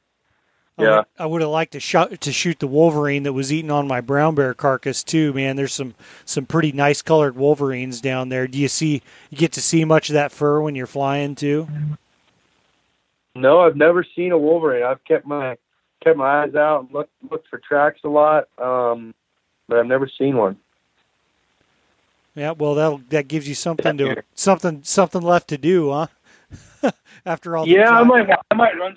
Yeah, I would, have liked to shot to shoot the wolverine that was eating on my brown bear carcass too. Man, there's some some pretty nice colored wolverines down there. Do you see? You get to see much of that fur when you're flying too. No, I've never seen a wolverine. I've kept my kept my eyes out and looked looked for tracks a lot, um, but I've never seen one. Yeah, well, that that gives you something to something something left to do, huh? After all, yeah, I might I might run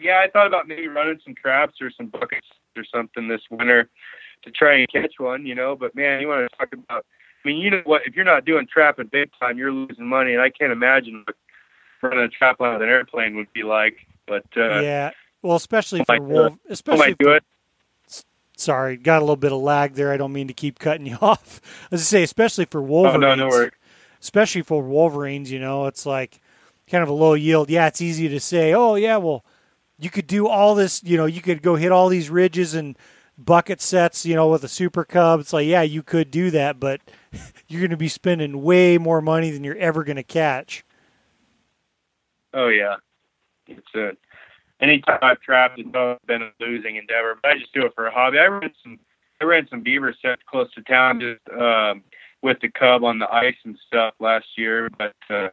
yeah, I thought about maybe running some traps or some buckets or something this winter to try and catch one, you know. But man, you want to talk about? I mean, you know what? If you're not doing trapping big time, you're losing money, and I can't imagine what running a trap line with an airplane would be like. But uh, yeah, well, especially for wolf, especially do it. Sorry, got a little bit of lag there. I don't mean to keep cutting you off. As I say, especially for wolverines. Oh, no, no. Especially for wolverines, you know, it's like kind of a low yield. Yeah, it's easy to say, oh yeah, well, you could do all this, you know, you could go hit all these ridges and bucket sets, you know, with a super cub. It's like, yeah, you could do that, but you're going to be spending way more money than you're ever going to catch. Oh yeah, it's a anytime I've trapped, it's been a losing endeavor. But I just do it for a hobby. I ran some, I ran some beaver sets close to town just um, with the cub on the ice and stuff last year, but. uh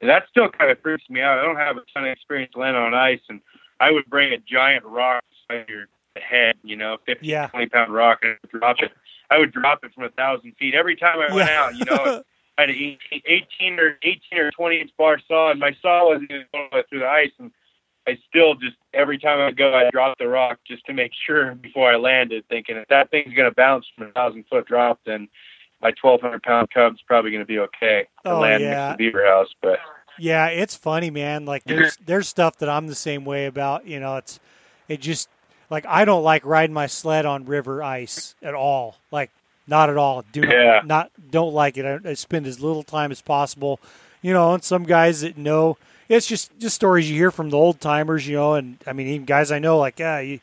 that still kind of freaks me out. I don't have a ton of experience landing on ice, and I would bring a giant rock beside your head, you know, 50, yeah. 20 pound rock, and drop it. I would drop it from a thousand feet every time I went yeah. out. You know, I had an 18, 18 or 18 or 20 inch bar saw, and my saw wasn't even going through the ice, and I still just every time I go, I drop the rock just to make sure before I landed, thinking if that thing's going to bounce from a thousand foot drop, then my 1,200 pound cub's probably going to be okay to oh, land yeah. next to the beaver house. But yeah, it's funny, man. Like there's there's stuff that I'm the same way about. You know, it's it just like I don't like riding my sled on river ice at all. Like not at all. Do yeah. not don't like it. I, I spend as little time as possible. You know, and some guys that know it's just just stories you hear from the old timers. You know, and I mean even guys I know like yeah you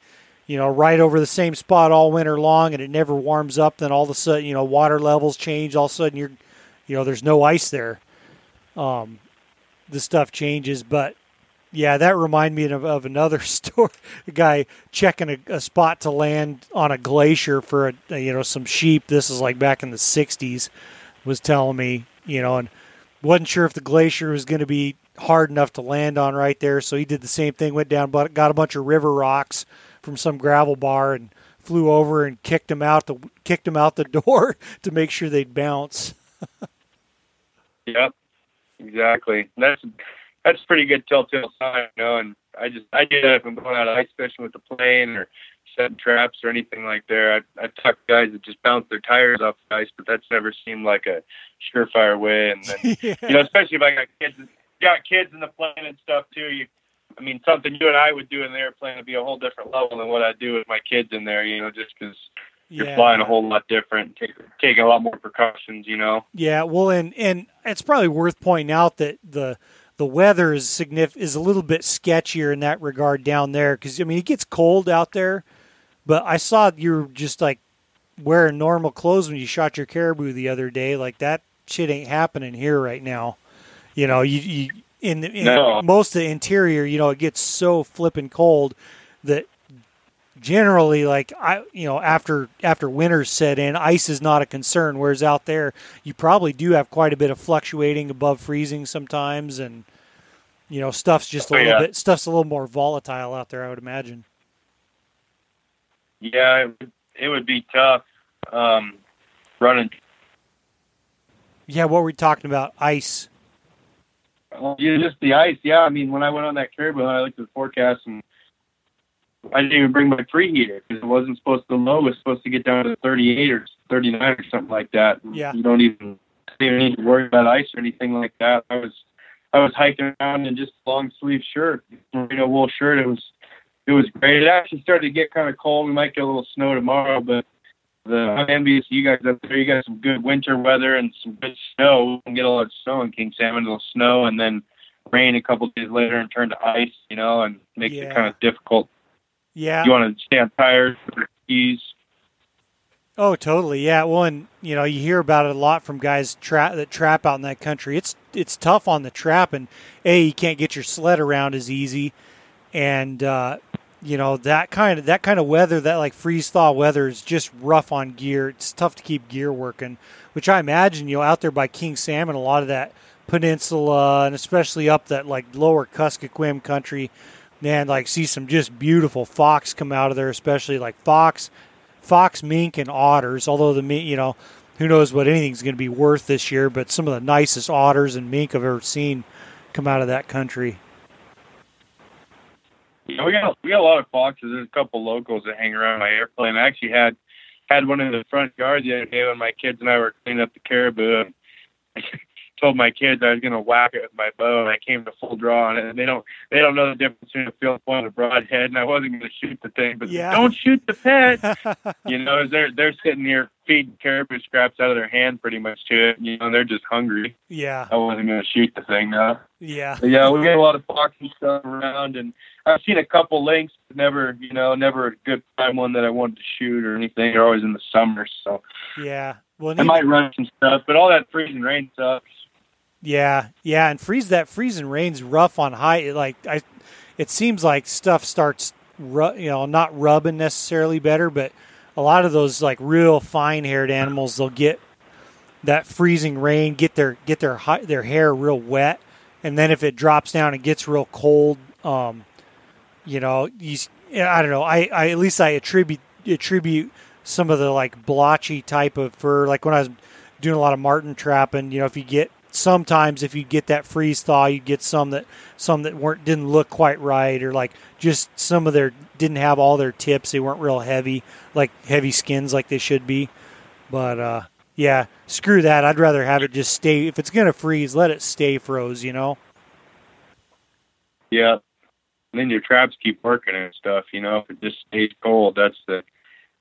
you know ride over the same spot all winter long and it never warms up. Then all of a sudden you know water levels change. All of a sudden you're you know there's no ice there. Um, the stuff changes. But yeah, that reminded me of, of another story. A guy checking a, a, spot to land on a glacier for a, you know some sheep. This is like back in the '60s. Was telling me you know and wasn't sure if the glacier was going to be hard enough to land on right there, so he did the same thing. Went down, but got a bunch of river rocks from some gravel bar and flew over and kicked them out the kicked them out the door to make sure they'd bounce. yep, exactly. That's that's pretty good telltale sign, you know. And I just I do that if I'm going out ice fishing with the plane or setting traps or anything like there. I I talk guys that just bounce their tires off the ice, but that's never seemed like a surefire way. And then yeah. you know, especially if I got kids, got kids in the plane and stuff too. You, I mean, something you and I would do in the airplane would be a whole different level than what I do with my kids in there. You know, just because you're Yeah. flying a whole lot different, take, taking a lot more precautions. You know. Yeah, well, and and it's probably worth pointing out that the the weather is signif- is a little bit sketchier in that regard down there because I mean it gets cold out there, but I saw you were just like wearing normal clothes when you shot your caribou the other day. Like that shit ain't happening here right now. You know, you, you in, the, in No. most of the interior, you know, it gets so flipping cold that generally like i you know after after winters set in ice is not a concern whereas out there you probably do have quite a bit of fluctuating above freezing sometimes and you know stuff's just a Oh, little yeah. bit stuff's a little more volatile out there i would imagine Yeah, it, would- it would be tough um, running. yeah what were we talking about ice Well, yeah, just the ice. Yeah, I mean, when I went on that caribou, I looked at the forecast and I didn't even bring my preheater because it wasn't supposed to low. It was supposed to get down to 38 or 39 or something like that. Yeah. You don't even you don't need to worry about ice or anything like that. I was I was hiking around in just a long sleeve shirt, merino wool shirt. It was it was great. It actually started to get kind of cold. We might get a little snow tomorrow, but the I'm envious you guys up there. You got some good winter weather and some good snow. We can get a lot of snow in King Salmon. It'll snow and then rain a couple days later and turn to ice. You know, and makes Yeah. it kind of difficult. yeah You want to stay on tires, skis. oh totally yeah well and you know you hear about it a lot from guys tra- that trap out in that country it's it's tough on the trap and a you can't get your sled around as easy and uh, you know that kind of that kind of weather that like freeze thaw weather is just rough on gear. It's tough to keep gear working which i imagine you know out there by king salmon a lot of that peninsula and especially up that like lower kuskokwim country man like see some just beautiful fox come out of there especially like fox fox mink and otters. Although the you know who knows what anything's going to be worth this year but some of the nicest otters and mink i've ever seen come out of that country Know, we got we got a lot of foxes. There's a couple locals that hang around my airplane. I actually had had one in the front yard the other day when my kids and I were cleaning up the caribou. And told my kids I was gonna whack it with my bow, and I came to full draw on it. And they don't they don't know the difference between a field point and a broadhead. And I wasn't gonna shoot the thing, but Yeah. don't shoot the pet. you know, they're they're sitting here feeding caribou scraps out of their hand pretty much to it. You know, they're just hungry. yeah I wasn't gonna shoot the thing now. yeah But yeah, we get a lot of foxy stuff around, and I've seen a couple lynx, but never, you know, never a good prime one that I wanted to shoot or anything. They're always in the summer, so yeah well I might run some stuff. But all that freezing rain sucks. Yeah, yeah, and freeze that freezing rain's rough on high. It, like I, it seems like stuff starts, ru- you know, not rubbing necessarily better, but a lot of those like real fine haired animals, they'll get that freezing rain, get their get their their hair real wet, and then if it drops down and gets real cold, um, you know, you, I don't know. I, I at least I attribute attribute some of the like blotchy type of fur, like when I was doing a lot of marten trapping. You know, if you get sometimes if you get that freeze thaw, you get some that some that weren't didn't look quite right, or like just some of their didn't have all their tips. They weren't real heavy, like heavy skins like they should be. But uh, yeah, screw that. I'd rather have it just stay. If it's gonna freeze, let it stay froze. You know. Yeah. And then your traps keep working and stuff. You know, if it just stays cold, that's the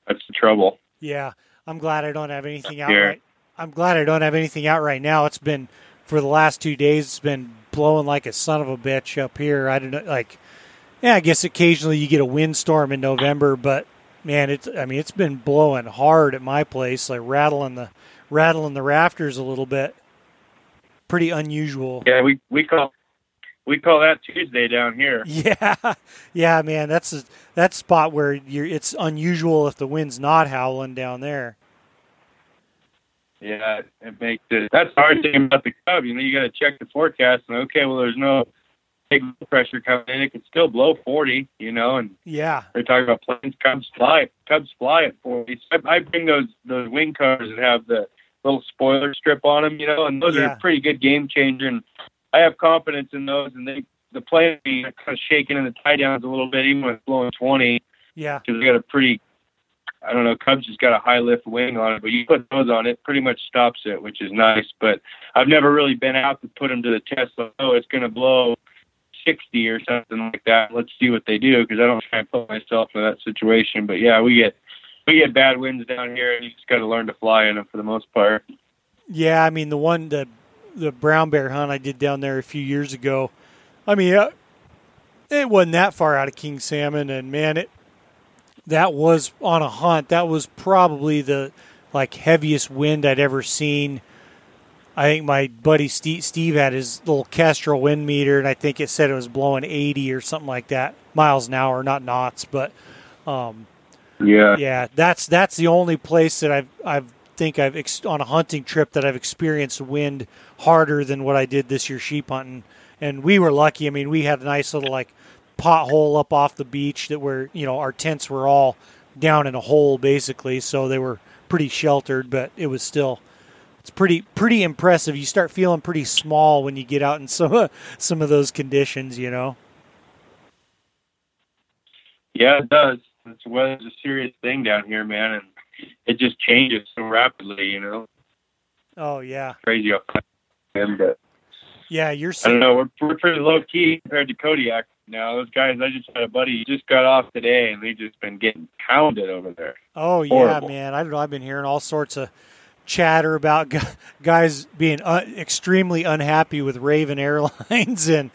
that's the trouble. Yeah, I'm glad I don't have anything out right. I'm glad I don't have anything out right now. It's been for the last two days. It's been blowing like a son of a bitch up here. I don't know, like, yeah. I guess occasionally you get a windstorm in November, but man, it's. I mean, it's been blowing hard at my place, like rattling the rattling the rafters a little bit. Pretty unusual. Yeah, we we call we call that Tuesday down here. Yeah, yeah, man. That's a, that spot where you're. It's unusual if the wind's not howling down there. Yeah, it makes it. That's the hard thing about the Cub. You know, you got to check the forecast and okay, well, there's no big pressure coming in. It could still blow 40. You know, and yeah, they're talking about planes. Cubs fly. Cubs fly at 40. So I, I bring those those wing covers and have the little spoiler strip on them. You know, and those Yeah. are pretty good game changer. And I have confidence in those. And they the plane be kind of shaking in the tie downs a little bit, even with blowing 20 yeah, because they got a pretty, I don't know, Cubs just got a high lift wing on it, but you put those on it, pretty much stops it, which is nice. But I've never really been out to put them to the test. Like, oh, it's going to blow 60 or something like that. Let's see what they do because I don't try and put myself in that situation. But yeah, we get we get bad winds down here, and you just got to learn to fly in them for the most part. yeah. I mean, the one the the brown bear hunt I did down there a few years ago. I mean, uh, it wasn't that far out of king salmon, and man, it that was on a hunt. That was probably the like heaviest wind I'd ever seen. I think my buddy Steve, Steve had his little Kestrel wind meter, and I think it said it was blowing 80 or something like that miles an hour, not knots. But um, Yeah. yeah, that's that's the only place that I've I've think I've ex- on a hunting trip that I've experienced wind harder than what I did this year sheep hunting. And we were lucky. I mean, we had a nice little like pothole up off the beach that where you know our tents were all down in a hole basically, so they were pretty sheltered. But it was still it's pretty pretty impressive. You start feeling pretty small when you get out in some some of those conditions, you know. Yeah, it does. It's weather's a serious thing down here, man, and it just changes so rapidly. You know, Oh yeah, crazy up there. Uh, yeah. You're I don't know. We're, we're pretty low key compared to Kodiak now. Those guys, I just had a buddy just got off today, and they've just been getting pounded over there. Oh yeah, Horrible. man. I don't know. I've been hearing all sorts of chatter about guys being uh, extremely unhappy with Ravn Airlines and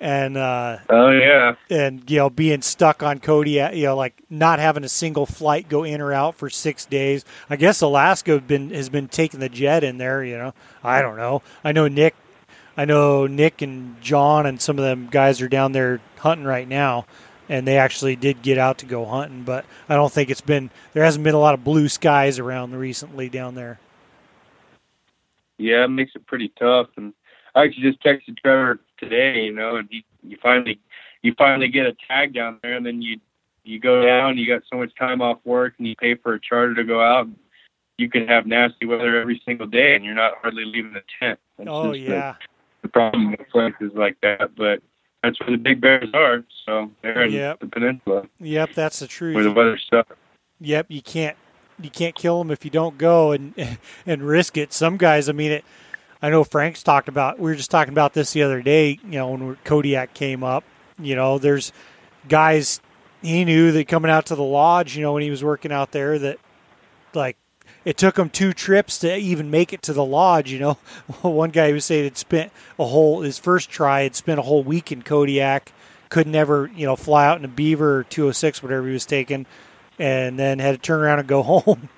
and uh, Oh yeah, and you know being stuck on Kodiak. You know, like not having a single flight go in or out for six days. I guess Alaska been has been taking the jet in there. You know, I don't know. I know Nick. I know Nick and John and some of them guys are down there hunting right now, and they actually did get out to go hunting. But I don't think it's been there hasn't been a lot of blue skies around recently down there. yeah, it makes it pretty tough. And I actually just texted Trevor today, you know, and he you finally you finally get a tag down there, and then you you go down, you got so much time off work, and you pay for a charter to go out. You can have nasty weather every single day, and you're not hardly leaving the tent. That's Oh yeah, the problem with places like that, but that's where the big bears are. So they're in Yep. the peninsula yep, that's the truth. where the weather sucks. Yep, you can't you can't kill them if you don't go and and risk it. Some guys, I mean, it. I know Frank's talked about. We were just talking about this the other day. You know, when Kodiak came up. You know, there's guys he knew that coming out to the lodge. You know, when he was working out there, that like it took him two trips to even make it to the lodge. You know, one guy was saying had spent a whole his first try had spent a whole week in Kodiak, could never you know fly out in a Beaver or 206 whatever he was taking, and then had to turn around and go home.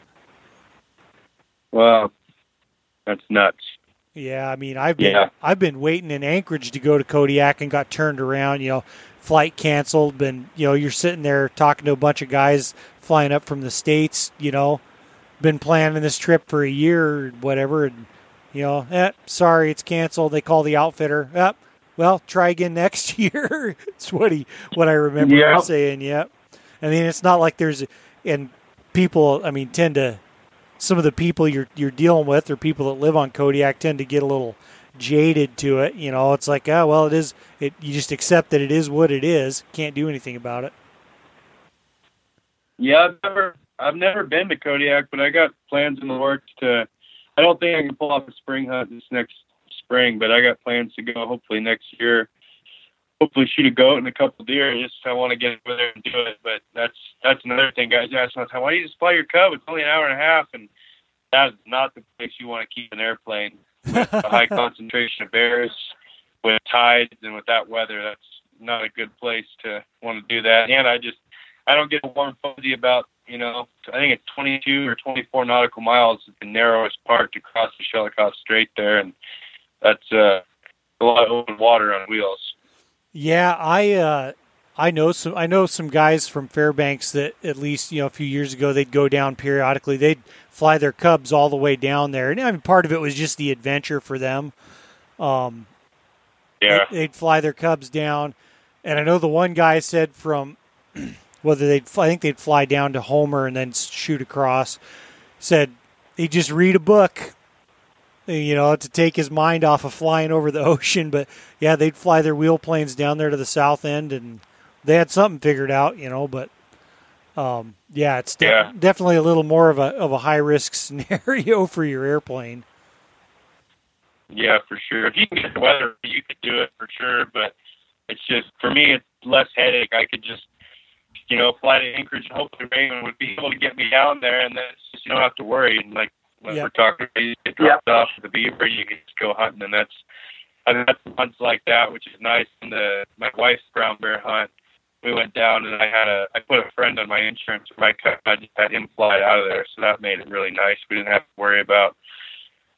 Wow, that's nuts. Yeah, I mean, I've been Yeah. I've been waiting in Anchorage to go to Kodiak and got turned around. You know, flight canceled. Been you know, you're sitting there talking to a bunch of guys flying up from the states. You know, been planning this trip for a year or whatever, and you know, eh, sorry, it's canceled. They call the outfitter. Yep. well, try again next year. it's what he what I remember him saying. Yep. I mean, it's not like there's and people. I mean, tend to some of the people you're you're dealing with or people that live on Kodiak tend to get a little jaded to it. You know, it's like, oh well, it is. It you just accept that it is what it is. Can't do anything about it. Yeah, I've never I've never been to Kodiak, but I got plans in the works to. I don't think I can pull off a spring hunt this next spring, but I got plans to go hopefully next year. Hopefully shoot a goat and a couple deer. I just I want to get over there and do it. But that's that's another thing, guys ask time. Why do you just fly your cub? It's only an hour and a half, and that is not the place you want to keep an airplane. With a high concentration of bears, with tides and with that weather, that's not a good place to want to do that. And I just I don't get a warm fuzzy about, you know, I think it's 22 or 24 nautical miles is the narrowest part to cross the Shelikof Strait there, and that's uh, a lot of open water on wheels. Yeah, I uh, I know some I know some guys from Fairbanks that at least you know a few years ago they'd go down periodically. They'd fly their cubs all the way down there. And I mean, part of it was just the adventure for them. Um, Yeah. they'd, they'd fly their cubs down, and I know the one guy said from whether they'd I think they'd fly down to Homer and then shoot across. Said he'd just read a book, you know, to take his mind off of flying over the ocean. But yeah, they'd fly their wheel planes down there to the south end, and they had something figured out, you know. But um, yeah, it's de- Yeah. definitely a little more of a of a high risk scenario for your airplane. Yeah, for sure. If you can get the weather, you could do it for sure. But it's just for me, it's less headache. I could just, you know, fly to Anchorage and hopefully Ravn would be able to get me down there, and then it's just you don't have to worry. And like when Yeah. we're talking, you get dropped off with the beaver, you can just go hunting, and that's I've had some hunts like that, which is nice. And the my wife's brown bear hunt, we went down and I had a I put a friend on my insurance for my Cub. I just had him fly out of there, so that made it really nice. We didn't have to worry about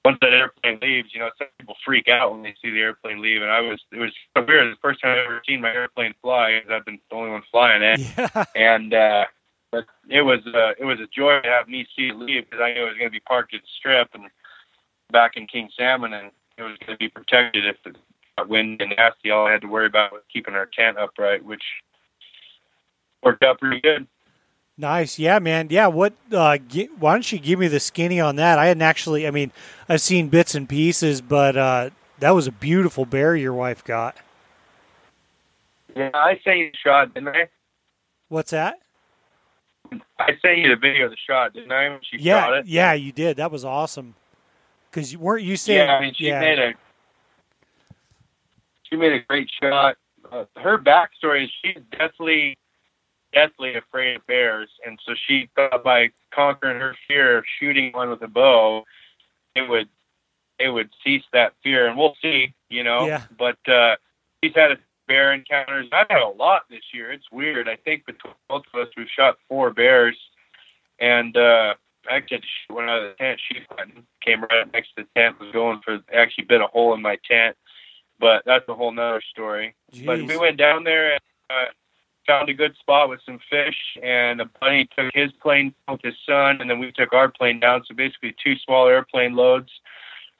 once that airplane leaves, you know, some people freak out when they see the airplane leave, and I was it was so weird. The first time I've ever seen my airplane fly, 'cause I've been the only one flying it, Yeah, and uh, but it was uh, it was a joy to have me see it leave because I knew it was going to be parked at the strip and back in King Salmon, and it was going to be protected if it got wind and nasty. All I had to worry about was keeping our tent upright, which worked out pretty good. Nice, yeah, man, yeah. What? Uh, why don't you give me the skinny on that? I hadn't actually. I mean, I've seen bits and pieces, but uh, that was a beautiful bear your wife got. Yeah, I sent you the shot, didn't I? What's that? I sent you the video of the shot, didn't I? When she shot Yeah, it. yeah, you did. That was awesome. Because you weren't you saying? yeah, I mean, she yeah, made a she made a great shot. Uh, her backstory is she's deathly, deathly afraid of bears, and so she thought by conquering her fear of shooting one with a bow, it would it would cease that fear. And we'll see, you know. Yeah. But uh, she's had a bear encounters. I've had a lot this year. It's weird. I think between both of us, we've shot four bears, and uh, I actually shoot one out of the tent. She came right up next to the tent, was going for actually bit a hole in my tent. But that's a whole nother story. But we went down there and uh, found a good spot with some fish, and a buddy took his plane with his son, and then we took our plane down. So basically, two small airplane loads.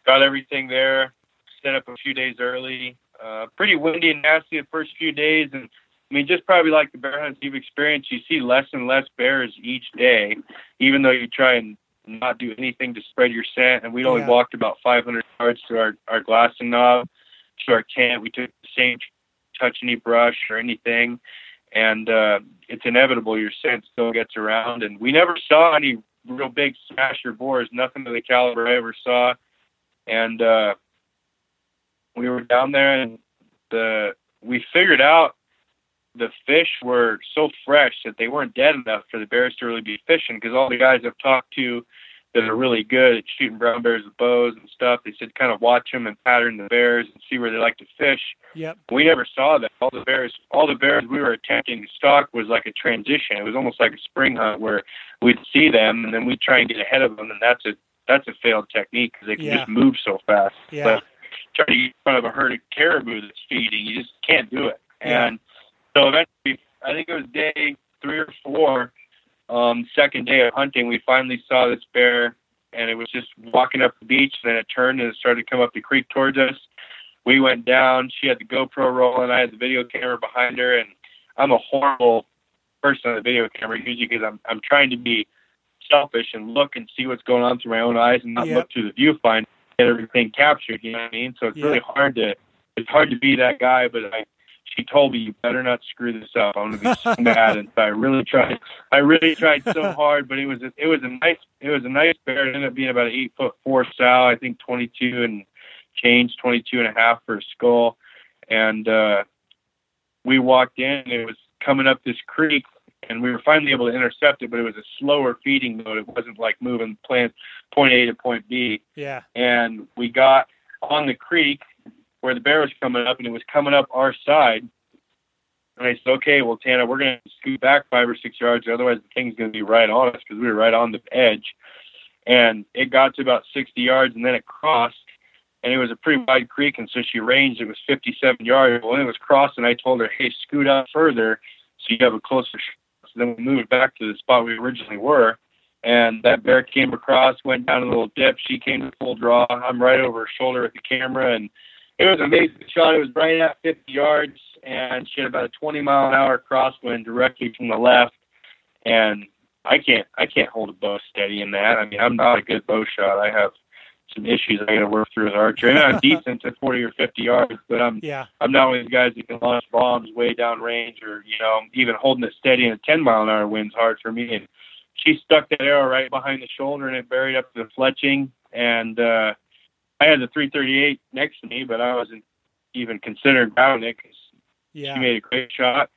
Got everything there. Set up a few days early. Uh, pretty windy and nasty the first few days, and I mean, just probably like the bear hunts you've experienced, you see less and less bears each day, even though you try and not do anything to spread your scent. And we'd only Yeah. walked about 500 yards to our, our glassing knob, to our tent. We took the same touch any brush or anything. And uh, it's inevitable your scent still gets around. And we never saw any real big smasher boars, nothing of the caliber I ever saw. And uh, we were down there and the we figured out the fish were so fresh that they weren't dead enough for the bears to really be fishing because all the guys I've talked to that are really good at shooting brown bears with bows and stuff, they said kind of watch them and pattern the bears and see where they like to fish. Yep. We never saw that. All the bears, all the bears we were attempting to stalk was like a transition. It was almost like a spring hunt where we'd see them and then we'd try and get ahead of them, and that's a that's a failed technique because they can Yeah. just move so fast. Yeah. But try to get in front of a herd of caribou that's feeding, you just can't do it. Yeah. And so eventually, I think it was day three or four, um, second day of hunting, we finally saw this bear, and it was just walking up the beach. Then it turned and it started to come up the creek towards us. We went down. She had the GoPro rolling. I had the video camera behind her, and I'm a horrible person on the video camera usually because I'm I'm trying to be selfish and look and see what's going on through my own eyes and not Yep. look through the viewfinder get everything captured. You know what I mean? So it's Yeah. really hard to it's hard to be that guy. But I, she told me you better not screw this up. I'm gonna be so mad. And so I really tried. I really tried so hard. But it was a, it was a nice it was a nice bear. It ended up being about an eight foot four sow. I think 22 and change, 22 and a half for a skull. And uh, we walked in. and It was coming up this creek. And we were finally able to intercept it, but it was a slower feeding mode. It wasn't like moving plant point A to point B Yeah. and we got on the creek where the bear was coming up, and it was coming up our side. And I said, "Okay, well, Tana, we're going to scoot back five or six yards, otherwise the thing's going to be right on us because we were right on the edge." And it got to about 60 yards, and then it crossed, and it was a pretty wide creek, and so she ranged. It was 57 yards. Well, it was crossed, and I told her, "Hey, scoot out further, so you have a closer." Shot. So then we moved back to the spot we originally were, and that bear came across, went down a little dip. She came to full draw. I'm right over her shoulder with the camera, and it was an amazing shot. It was right at 50 yards, and she had about a 20 mile an hour crosswind directly from the left. And I can't, I can't hold a bow steady in that. I mean, I'm not a good bow shot. I have some issues I got to work through with archer. Mean, I'm decent at 40 or 50 yards, but I'm, Yeah. I'm not one of the guys that can launch bombs way down range, or you know, even holding it steady in a 10 mile an hour wind's hard for me. And she stuck that arrow right behind the shoulder, and it buried up to the fletching. And uh, I had the 338 next to me, but I wasn't even considering grounding it because Yeah. she made a great shot.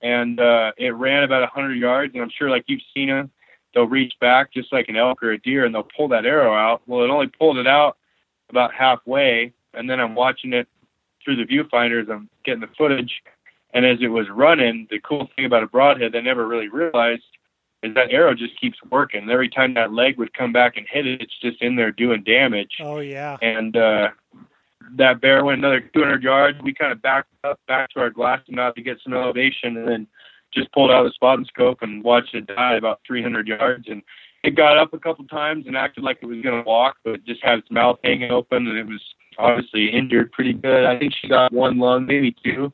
And uh, it ran about 100 yards, and I'm sure, like you've seen them, they'll reach back just like an elk or a deer, and they'll pull that arrow out. Well, it only pulled it out about halfway, and then I'm watching it through the viewfinder as I'm getting the footage. And as it was running, the cool thing about a broadhead they never really realized is that arrow just keeps working. Every time that leg would come back and hit it, it's just in there doing damage. Oh yeah. And uh, that bear went another 200 yards. We kind of backed up back to our glass knot to get some elevation, and then just pulled out the spot and scope and watched it die about 300 yards. And it got up a couple times and acted like it was going to walk, but just had its mouth hanging open, and it was obviously injured pretty good. I think she got one lung, maybe two.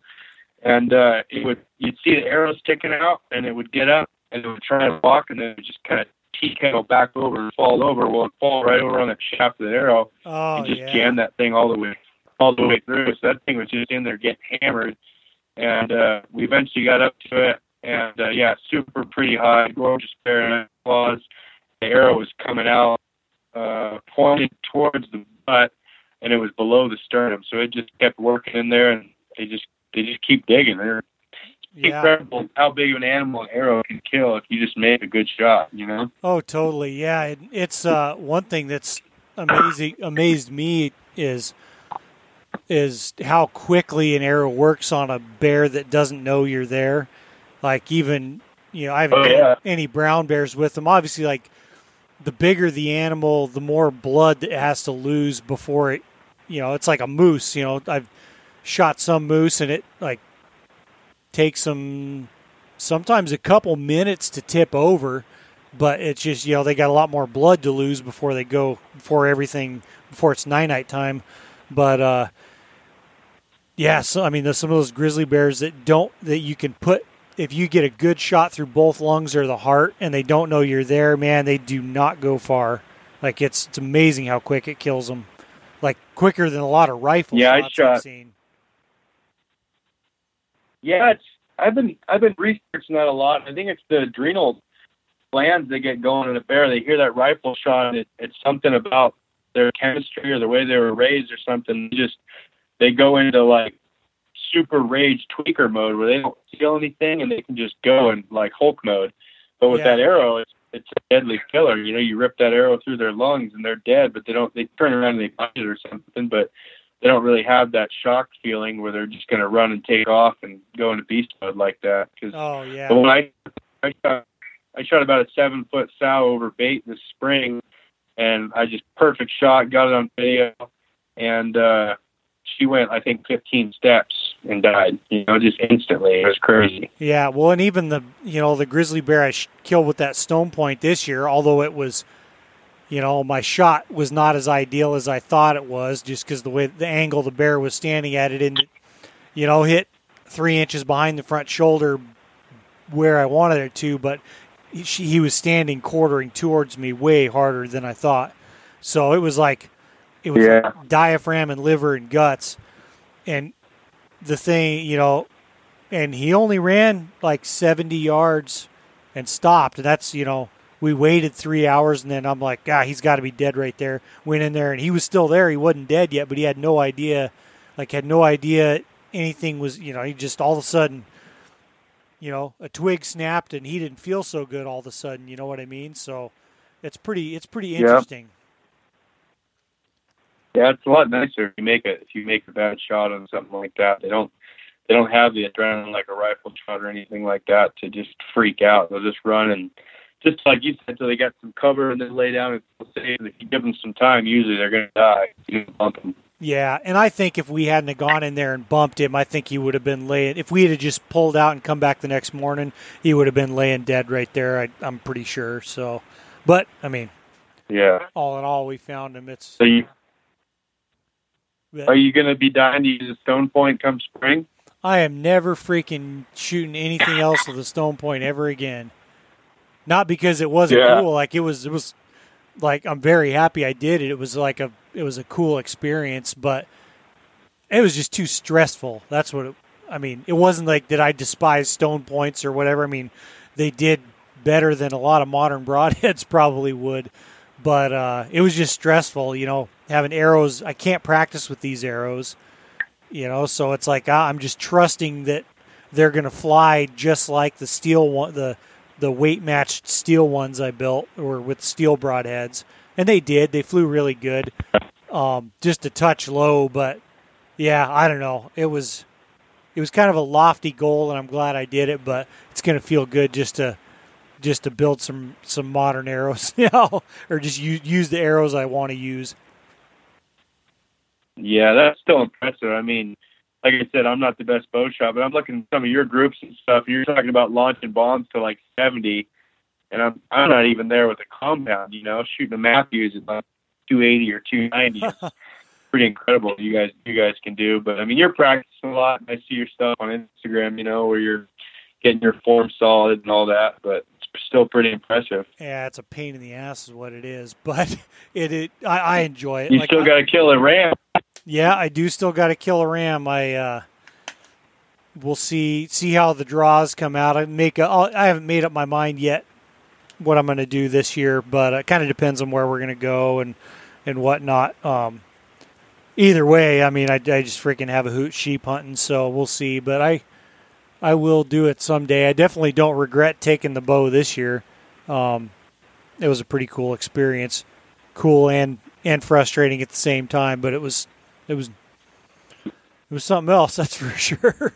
And uh, it would you'd see the arrow sticking out, and it would get up and it would try to walk, and then it would just kind of tea kettle back over and fall over. Well, it fall right over on the shaft of the arrow Oh and just yeah. jam that thing all the way all the way through. So that thing was just in there getting hammered. And uh we eventually got up to it and uh yeah, super pretty high, gorgeous bear and claws. The arrow was coming out uh pointed towards the butt and it was below the sternum. So it just kept working in there and they just they just keep digging. They're Yeah. incredible how big of an animal an arrow can kill if you just make a good shot, you know? Oh, totally. Yeah, it, it's uh, one thing that's amazing amazed me is is how quickly an arrow works on a bear that doesn't know you're there. Like even you know, I haven't Oh, yeah. any brown bears with them. Obviously, like the bigger the animal, the more blood it has to lose before it. You know, it's like a moose. You know, I've shot some moose and it like takes them sometimes a couple minutes to tip over but it's just you know they got a lot more blood to lose before they go before everything before it's night night time. But uh yeah so i mean there's some of those grizzly bears that don't that you can put if you get a good shot through both lungs or the heart and they don't know you're there man they do not go far. Like it's it's amazing how quick it kills them. Like quicker than a lot of rifles. Yeah, I shots I've seen Yeah, it's I've been I've been researching that a lot. I think it's the adrenal glands that get going in a bear. They hear that rifle shot, and it, it's something about their chemistry or the way they were raised or something. They just they go into like super rage tweaker mode where they don't feel anything and they can just go in like Hulk mode. But with Yeah. that arrow, it's it's a deadly killer. You know, you rip that arrow through their lungs and they're dead, but they don't. They turn around and they punch it or something, but they don't really have that shock feeling where they're just going to run and take off and go into beast mode like that. Because oh yeah but when I I shot, I shot about a seven foot sow over bait this spring, and I just perfect shot, got it on video, and uh, she went I think 15 steps and died. You know, just instantly. It was crazy. Yeah, well, and even the you know the grizzly bear I sh- killed with that stone point this year, although it was, you know, my shot was not as ideal as I thought it was, just because the way the angle the bear was standing at it didn't, you know, hit three inches behind the front shoulder where I wanted it to, but he, she, he was standing quartering towards me way harder than I thought. So it was like it was Yeah. diaphragm and liver and guts, and the thing, you know, and he only ran like 70 yards and stopped. And that's, you know, we waited three hours and then I'm like, ah, he's got to be dead right there. Went in there and he was still there. He wasn't dead yet, but he had no idea, like, had no idea anything was, you know, he just all of a sudden, you know, a twig snapped and he didn't feel so good all of a sudden. You know what I mean? So it's pretty, it's pretty Yeah. interesting. Yeah, it's a lot nicer if you make a if you make a bad shot on something like that. They don't they don't have the adrenaline like a rifle shot or anything like that to just freak out. They'll just run and just like you said, until they got some cover and then lay down and. And if you give them some time, usually they're going to die. You bump them. Yeah, and I think if we hadn't have gone in there and bumped him, I think he would have been laying. If we had just pulled out and come back the next morning, he would have been laying dead right there. I, I'm pretty sure. So, But I mean, Yeah. all in all, we found him. It's So you are you going to be dying to use a stone point come spring? I am never freaking shooting anything else with a stone point ever again. Not because it wasn't Yeah. cool. Like it was. It was like I'm very happy I did it. It was like a. It was a cool experience, but it was just too stressful. That's what. It, I mean, it wasn't like that I despise stone points or whatever. I mean, they did better than a lot of modern broadheads probably would, but uh, it was just stressful. You know, having arrows. I can't practice with these arrows you know so it's like ah, i'm just trusting that they're going to fly just like the steel one the the weight matched steel ones i built or with steel broadheads and they did. They flew really good. Um, just a touch low but yeah i don't know. It was it was kind of a lofty goal and i'm glad i did it but it's going to feel good just to just to build some some modern arrows now, or just use, use the arrows i want to use. Yeah, that's still impressive. I mean, like I said, I'm not the best bow shot, but I'm looking at some of your groups and stuff. You're talking about launching bombs to like 70, and I'm I'm not even there with a compound. You know, shooting a Mathews at like 280 or 290. pretty incredible. You guys you guys can do, but I mean, you're practicing a lot. I see your stuff on Instagram. You know, where you're getting your form solid and all that, but it's still pretty impressive. Yeah, it's a pain in the ass, is what it is. But it, it I, I enjoy it. You Like, still got to kill a ram. Yeah, I do still got to kill a ram. I uh, we'll see see how the draws come out. I make a, I'll, I haven't made up my mind yet what I'm going to do this year, but it kind of depends on where we're going to go and and whatnot. Um, either way, I mean, I, I just freaking have a hoot sheep hunting, so we'll see. But I I will do it someday. I definitely don't regret taking the bow this year. Um, it was a pretty cool experience, cool and and frustrating at the same time. But it was it was it was something else, that's for sure.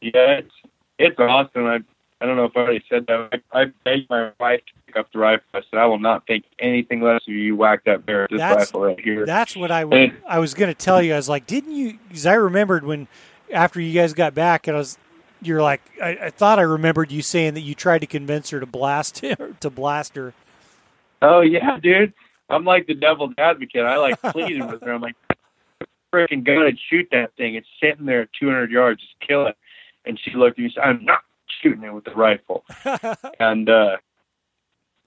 Yeah, it's it's awesome. I I don't know if I already said that. I, I begged my wife to pick up the rifle. I said I will not think anything less of you. Whack that bear with this That's- rifle right here. That's what I, w- I was going to tell you. I was like, didn't you? Because I remembered when after you guys got back, and I was, you're like, I, I thought I remembered you saying that you tried to convince her to blast her to blast her. Oh yeah, dude. I'm like the devil's advocate. I like pleading with her. I'm like, freaking gun and shoot that thing. It's sitting there at 200 yards. Just kill it. And she looked at me and said, I'm not shooting it with the rifle. and uh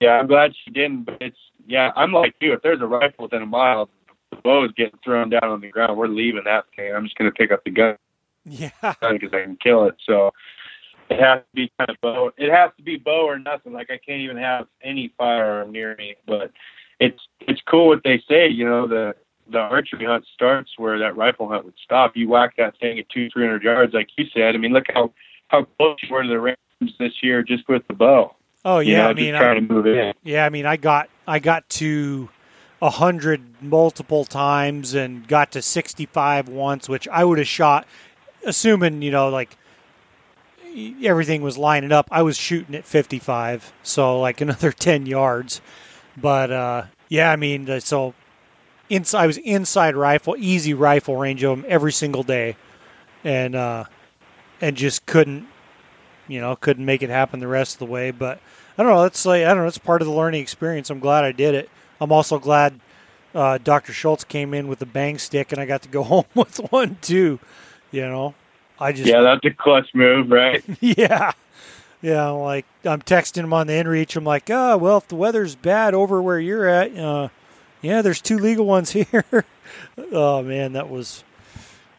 yeah, I'm glad she didn't. But it's yeah, I'm like you. If there's a rifle within a mile, the bow is getting thrown down on the ground. We're leaving that thing. I'm just gonna pick up the gun yeah, because I can kill it. So it has to be kind of bow. It has to be bow or nothing. Like I can't even have any firearm near me. But it's it's cool what they say. You know the the archery hunt starts where that rifle hunt would stop. You whack that thing at two three hundred yards, like you said. I mean, look how how close you were to the range this year just with the bow. oh You yeah. know, I mean, just I, trying to move in. yeah. I mean, I got I got to a hundred multiple times and got to sixty five once, which I would have shot, assuming you know like everything was lining up. I was shooting at fifty five, so like another ten yards. But uh, yeah, I mean, so inside I was inside rifle, easy rifle range of them every single day, and uh, and just couldn't, you know, couldn't make it happen the rest of the way. But I don't know. That's like I don't know. It's part of the learning experience. I'm glad I did it. I'm also glad uh, Dr. Schultz came in with a bang stick, and I got to go home with one too. You know, I just Yeah, that's a clutch move, right? yeah. Yeah, like I'm texting him on the inReach. I'm like, oh well, if the weather's bad over where you're at, uh, yeah, there's two legal ones here. oh man, that was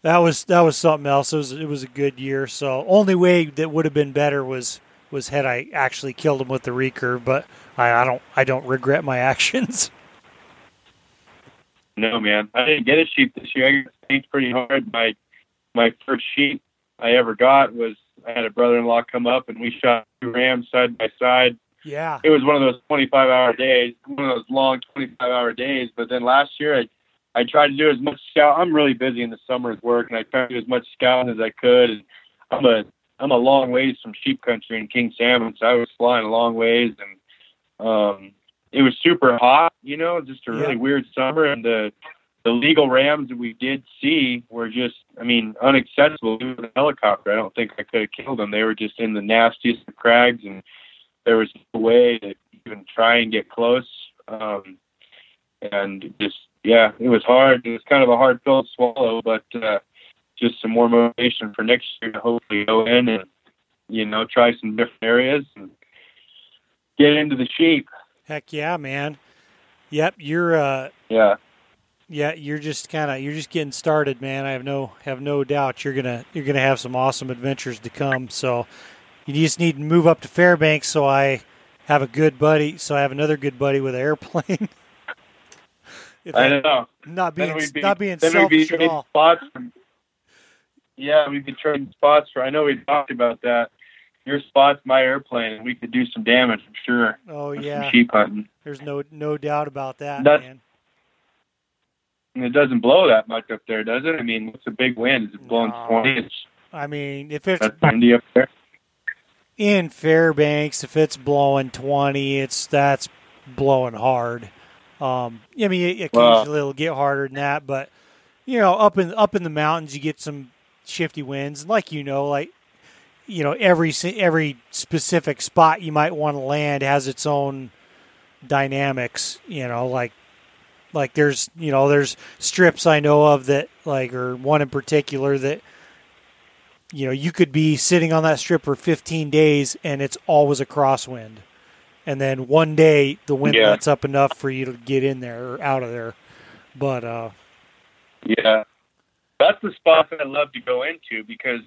that was that was something else. It was it was a good year. So only way that would have been better was was had I actually killed him with the recurve. But I, I don't I don't regret my actions. No, man. I didn't get a sheep this year. I got spanked pretty hard. My my first sheep I ever got was I had a brother-in-law come up and we shot two rams side by side. yeah, It was one of those 25-hour days, one of those long 25-hour days. But then last year I I tried to do as much scout. I'm really busy in the summer with work, and I tried to do as much scouting as I could. And I'm a I'm a long ways from sheep country in King Salmon, so I was flying a long ways, and um, it was super hot. You know, just a really Yeah. weird summer, and the the legal rams that we did see were just, I mean, unaccessible. Even with a helicopter, I don't think I could have killed them. They were just in the nastiest of crags, and there was no way to even try and get close. Um, and just yeah, it was hard. It was kind of a hard pill to swallow, but uh, just some more motivation for next year to hopefully go in and you know try some different areas and get into the sheep. Heck yeah, man. Yep, you're uh Yeah. Yeah, you're just kind of you're just getting started, man. I have no have no doubt you're gonna you're gonna have some awesome adventures to come. So you just need to move up to Fairbanks, so I have a good buddy. So I have another good buddy with an airplane. I know. not being be, not being we'd be selfish at all. spots. Yeah, we'd be trading spots for. I know we talked about that. Your spot's my airplane, and we could do some damage. I'm sure. Oh yeah, sheep hunting. there's no no doubt about that, That's- man. It doesn't blow that much up there, does it? I mean, what's a big wind? Is it blowing No. 20? It's I mean, if it's that's windy up there. in Fairbanks, if it's blowing twenty, it's that's blowing hard. Um, I mean, occasionally Wow. it'll get harder than that, but you know, up in up in the mountains, you get some shifty winds, and like you know, like you know, every every specific spot you might want to land has its own dynamics. You know, like like there's you know there's strips I know of that like or one in particular that you know you could be sitting on that strip for 15 days and it's always a crosswind. And then one day the wind Yeah. lets up enough for you to get in there or out of there. But uh Yeah, that's the spot that I love to go into because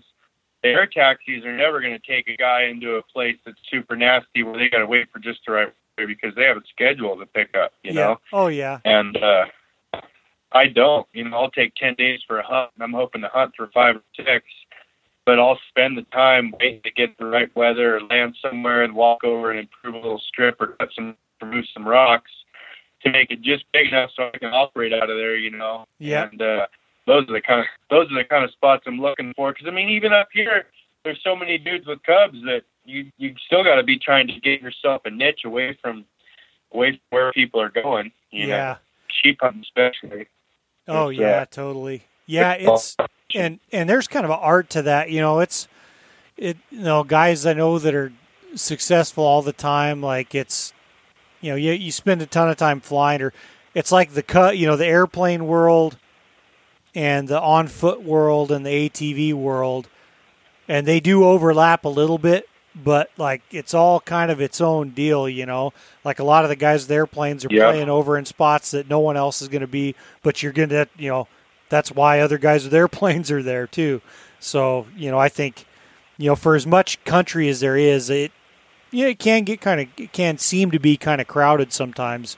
the air taxis are never going to take a guy into a place that's super nasty where they got to wait for just the right because they have a schedule to pick up. You yeah know. oh yeah and uh I don't. You know, I'll take ten days for a hunt. and I'm hoping to hunt for five or six, but I'll spend the time waiting to get the right weather or land somewhere and walk over and improve a little strip or cut some remove some rocks to make it just big enough so I can operate out of there. You know. Yeah. And uh, those are the kind of those are the kind of spots I'm looking for. Because I mean, even up here, there's so many dudes with cubs that you you still got to be trying to get yourself a niche away from away from where people are going. You know yeah sheep hunting especially. oh It's, yeah uh, totally yeah it's and and there's kind of an art to that you know it's it you know guys i know that are successful all the time like it's you know you, you spend a ton of time flying or it's like the cut you know the airplane world and the on foot world and the atv world and they do overlap a little bit but like it's all kind of its own deal you know? Like a lot of the guys with planes are Yeah. playing over in spots that no one else is going to be but you're going to you know that's why other guys with airplanes are there too. So you know i think you know for as much country as there is it yeah it can get kind of it can seem to be kind of crowded sometimes.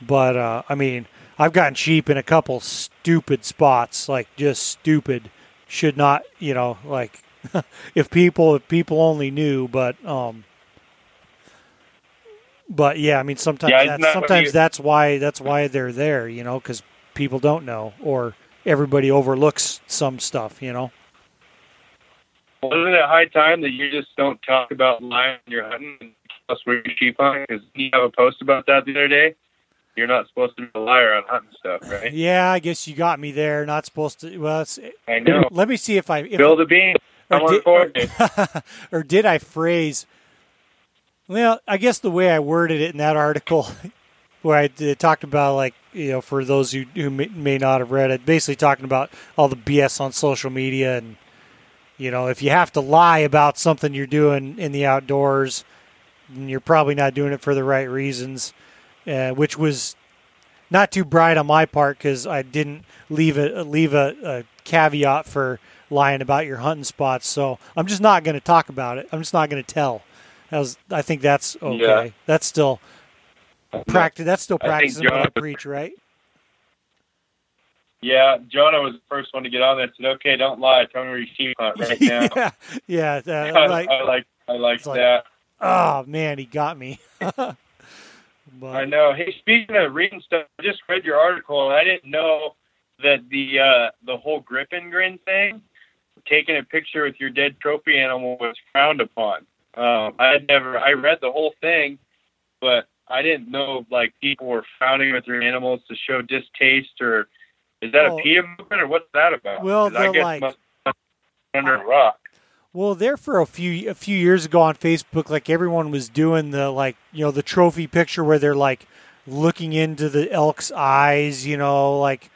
But uh i mean i've gotten sheep in a couple stupid spots like just stupid. Should not you know like if people if people only knew but um but yeah i mean sometimes Yeah, that's, sometimes you- that's why that's why they're there you know because people don't know or everybody overlooks some stuff you know Isn't it high time that you just don't talk about lying when you're hunting and tell us where you're sheep? Because you have a post about that the other day. You're not supposed to be a liar on hunting stuff, right? yeah i guess you got me there not supposed to well I know. let me see if i if, Bill the bean. Or did, or, or did I phrase? Well, I guess the way I worded it in that article, where I did, talked about like you know, for those who who may, may not have read it, basically talking about all the BS on social media and you know, if you have to lie about something you're doing in the outdoors, then you're probably not doing it for the right reasons, uh, which was not too bright on my part because I didn't leave a leave a, a caveat for lying about your hunting spots. So I'm just not going to talk about it. I'm just not going to tell. That was, I think that's okay. Yeah. That's still practice. That's still practicing what I preach, right? Yeah, Jonah was the first one to get on that. Said, "Okay, don't lie. Tell me where you sheep hunt right now." yeah, yeah. uh, I, like, I like, I like It's like- that. oh man, he got me. but, I know. Hey, speaking of reading stuff, I just read your article, and I didn't know that the uh, the whole grip and grin thing, taking a picture with your dead trophy animal, was frowned upon. Um, I had never. I read the whole thing, but I didn't know like people were frowning with their animals to show distaste, or is that Oh. a PETA movement, or what's that about? Well, I they're guess like- under a rock. Well, there for a few a few years ago on Facebook, like everyone was doing the like you know the trophy picture where they're like looking into the elk's eyes, you know, like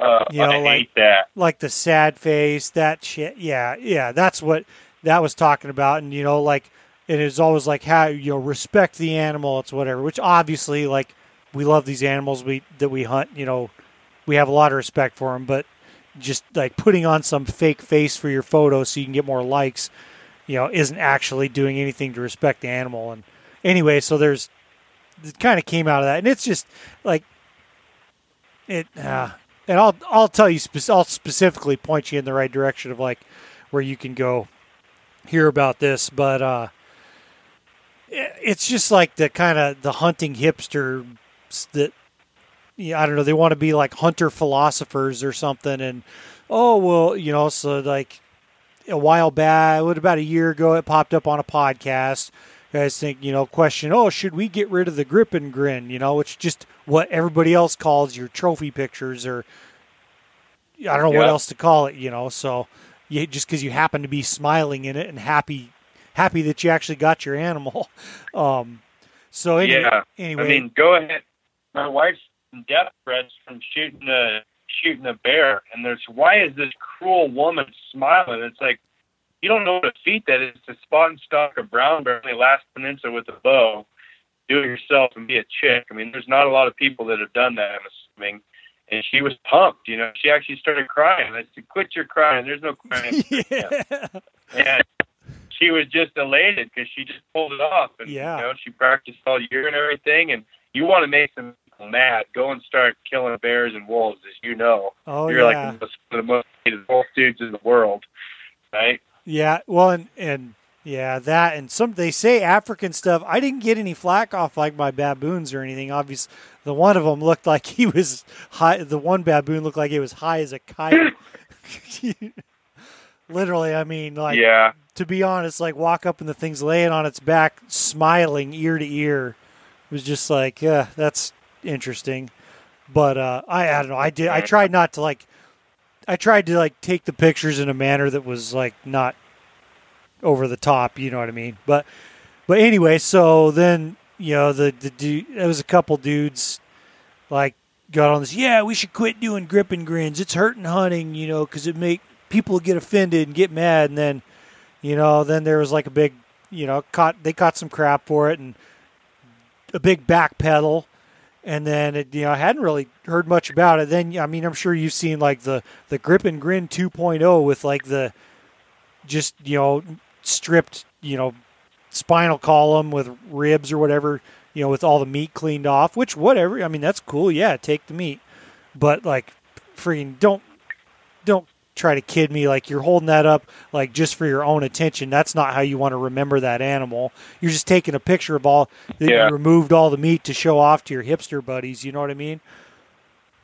Uh, You know, I like- hate that. like the sad face, that shit. Yeah, yeah, that's what that was talking about, and you know, like it is always like how you know respect the animal, it's whatever. Which obviously, like we love these animals we that we hunt. You know, we have a lot of respect for them, but just like putting on some fake face for your photo so you can get more likes, you know, isn't actually doing anything to respect the animal. And anyway, so there's it kind of came out of that, and it's just like it. Uh, and I'll I'll tell you spe- I'll specifically point you in the right direction of like where you can go hear about this, but uh, it's just like the kind of the hunting hipster that yeah, I don't know. They want to be like hunter philosophers or something, and oh well, you know, so like a while back, what about a year ago, it popped up on a podcast. Guys think, you know, question, oh, should we get rid of the grip and grin? You know, it's just what everybody else calls your trophy pictures, or I don't know what else to call it. You know, so you, just because you happen to be smiling in it and happy, happy that you actually got your animal. Um, so any, Yeah. anyway, I mean, go ahead. My wife's death threats from shooting a shooting a bear, and there's why is this cruel woman smiling? It's like you don't know what a feat that is to spot and stalk a brown bear on the Alaska Peninsula with a bow, do it yourself, and be a chick. I mean, there's not a lot of people that have done that. I'm assuming. And she was pumped, you know. She actually started crying. I said, "Quit your crying. There's no crying." yeah. and she was just elated because she just pulled it off. And Yeah. you know, she practiced all year and everything. And you want to make some people mad, go and start killing bears and wolves, as you know. Oh You're yeah. like the most, the most hated wolf dudes in the world, right? Yeah, well, and, and yeah, that and some they say African stuff. I didn't get any flack off like my baboons or anything. Obviously, the one of them looked like he was high. The one baboon looked like he was high as a kite. Literally, I mean, like yeah, to be honest, like walk up and the thing's laying on its back, smiling ear to ear. It was just like, yeah, that's interesting. But uh, I, I don't know. I did. I tried not to like. I tried to like take the pictures in a manner that was like not over the top. You know what I mean? But but anyway, so then you know the the dude. There was a couple dudes like got on this. Yeah, we should quit doing grip and grins. It's hurting hunting. You know, because it make people get offended and get mad, and then you know, then there was like a big, you know, caught they caught some crap for it and a big backpedal. And then it, you know, I hadn't really heard much about it. Then I mean, I'm sure you've seen like the the grip and grin 2.0 with like the just you know stripped you know spinal column with ribs or whatever you know with all the meat cleaned off. Which whatever. I mean, that's cool. Yeah, take the meat, but like, freaking don't don't try to kid me like you're holding that up like just for your own attention. That's not how you want to remember that animal. You're just taking a picture of all that Yeah. you removed all the meat to show off to your hipster buddies. You know what I mean?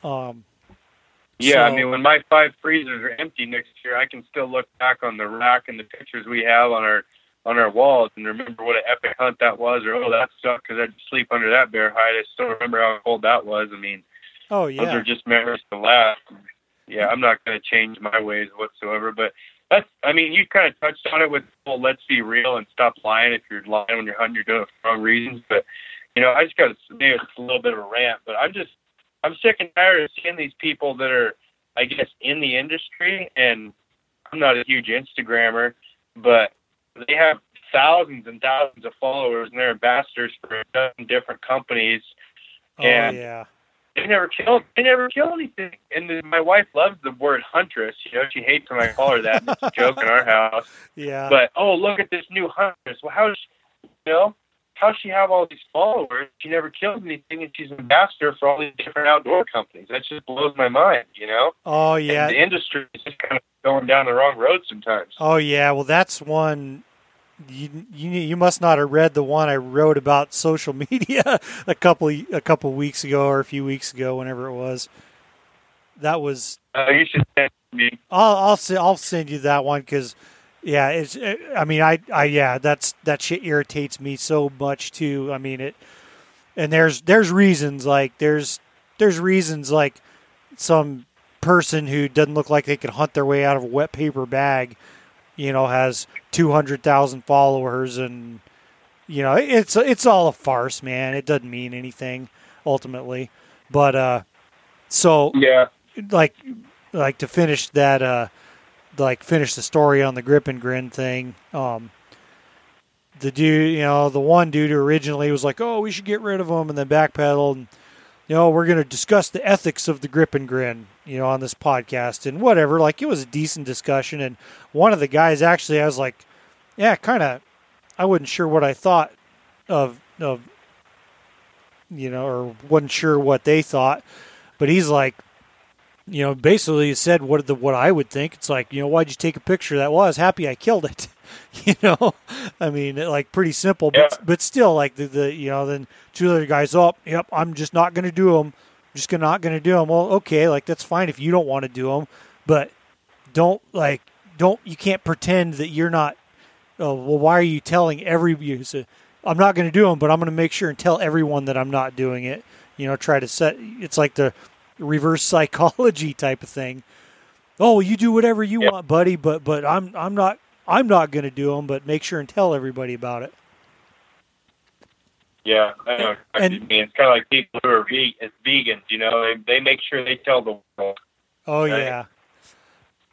Um, yeah. I mean, when my five freezers are empty next year, I can still look back on the rack and the pictures we have on our on our walls and remember what an epic hunt that was, or oh, that sucked because I to sleep under that bear hide. I still remember how cold that was. I mean. oh yeah, Those are just memories to last. Yeah, I'm not going to change my ways whatsoever. But that's, I mean, you kind of touched on it with, well, let's be real and stop lying. If you're lying when you're hunting, you're doing it for wrong reasons. But, you know, I just got to, maybe it's a little bit of a rant, but I'm just, I'm sick and tired of seeing these people that are, I guess, in the industry. And I'm not a huge Instagrammer, but they have thousands and thousands of followers and they're ambassadors for a dozen different companies oh and- yeah, they never kill they never kill anything. And then my wife loves the word huntress. You know, she hates when I call her that. It's a joke in our house. yeah. But oh, look at this new huntress. Well, how does she, you know? How she have all these followers? She never kills anything, and she's an ambassador for all these different outdoor companies. That just blows my mind. You know? oh And yeah, the industry is just kind of going down the wrong road sometimes. Oh yeah, well that's one. You, you you must not have read the one I wrote about social media a couple a couple weeks ago or a few weeks ago, whenever it was. That was Uh, you should send me. I'll I'll I'll send you that one because yeah, it's uh, I mean I I yeah that's that shit irritates me so much too. I mean it, and there's there's reasons like there's there's reasons like some person who doesn't look like they could hunt their way out of a wet paper bag, you know, has two hundred thousand followers, and you know, it's it's all a farce, man. It doesn't mean anything ultimately, but uh, so Yeah. like like to finish that uh like finish the story on the grip and grin thing um the dude you know the one dude who originally was like oh we should get rid of him and then backpedaled and you know we're going to discuss the ethics of the grip and grin you know on this podcast and whatever like it was a decent discussion and one of the guys actually I was like yeah kind of I wasn't sure what I thought of of you know or wasn't sure what they thought but he's like you know, basically said what the what I would think. It's like, you know, why'd you take a picture that? Was happy I killed it. you know, I mean, like pretty simple, but Yeah. but still, like the, the you know, then two other guys, oh, yep, I'm just not going to do them. just gonna, not going to do them. Well, okay, like that's fine if you don't want to do them, but don't like don't you can't pretend that you're not. Oh, well, why are you telling every you? So, I'm not going to do them, but I'm going to make sure and tell everyone that I'm not doing it. You know, try to set. It's like the reverse psychology type of thing. Oh, you do whatever you Yep. want, buddy, but but I'm I'm not I'm not going to do them, but make sure and tell everybody about it. Yeah, I know And- you mean. It's kind of like people who are ve- as vegans. You know, they they make sure they tell the world. Oh Right. yeah.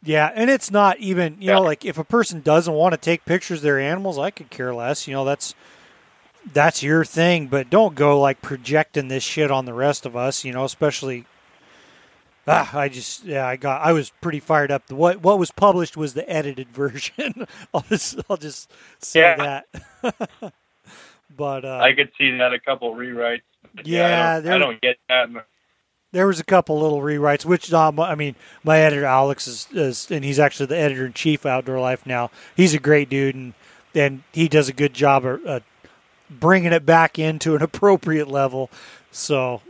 Yeah, and it's not even, you know, like if a person doesn't want to take pictures of their animals, I could care less. You know, that's that's your thing, but don't go like projecting this shit on the rest of us, you know, especially Ah, I just yeah, I got I was pretty fired up. What what was published was the edited version. I'll just I'll just say Yeah. that. but uh I could see that a couple rewrites. But Yeah, I don't, there- I don't get that. there was a couple little rewrites, which um, I mean, my editor Alex is, is, and he's actually the editor in chief of Outdoor Life now. He's a great dude, and and he does a good job of uh, bringing it back into an appropriate level. So,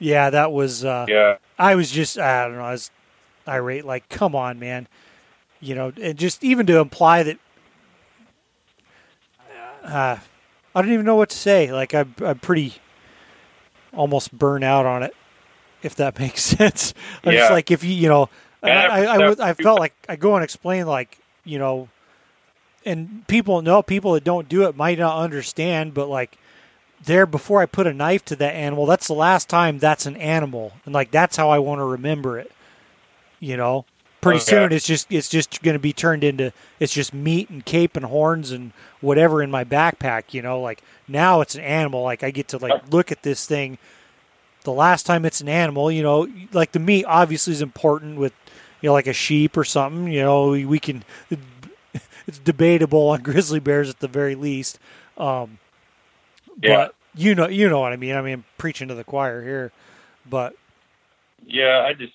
yeah, that was. Uh, Yeah, I was just, I don't know, I was irate. Like, come on, man, you know, and just even to imply that. Uh, I don't even know what to say. Like, I'm, I'm pretty almost burn out on it, if that makes sense. I'm just like, if you, you know, Yeah, I, I, I, would- I felt like I go and explain, like, you know, and people know people that don't do it might not understand, but like, there before I put a knife to that animal, that's the last time that's an animal, and like that's how I want to remember it. You know, pretty Okay. soon it's just it's just going to be turned into it's just meat and cape and horns and whatever in my backpack. You know, like now it's an animal. Like I get to like look at this thing. The last time it's an animal, you know, like the meat obviously is important with you know like a sheep or something. You know, we, we can it's debatable on grizzly bears at the very least. Um, Yeah. but you know, you know what I mean. I mean, I'm preaching to the choir here, but yeah. I just,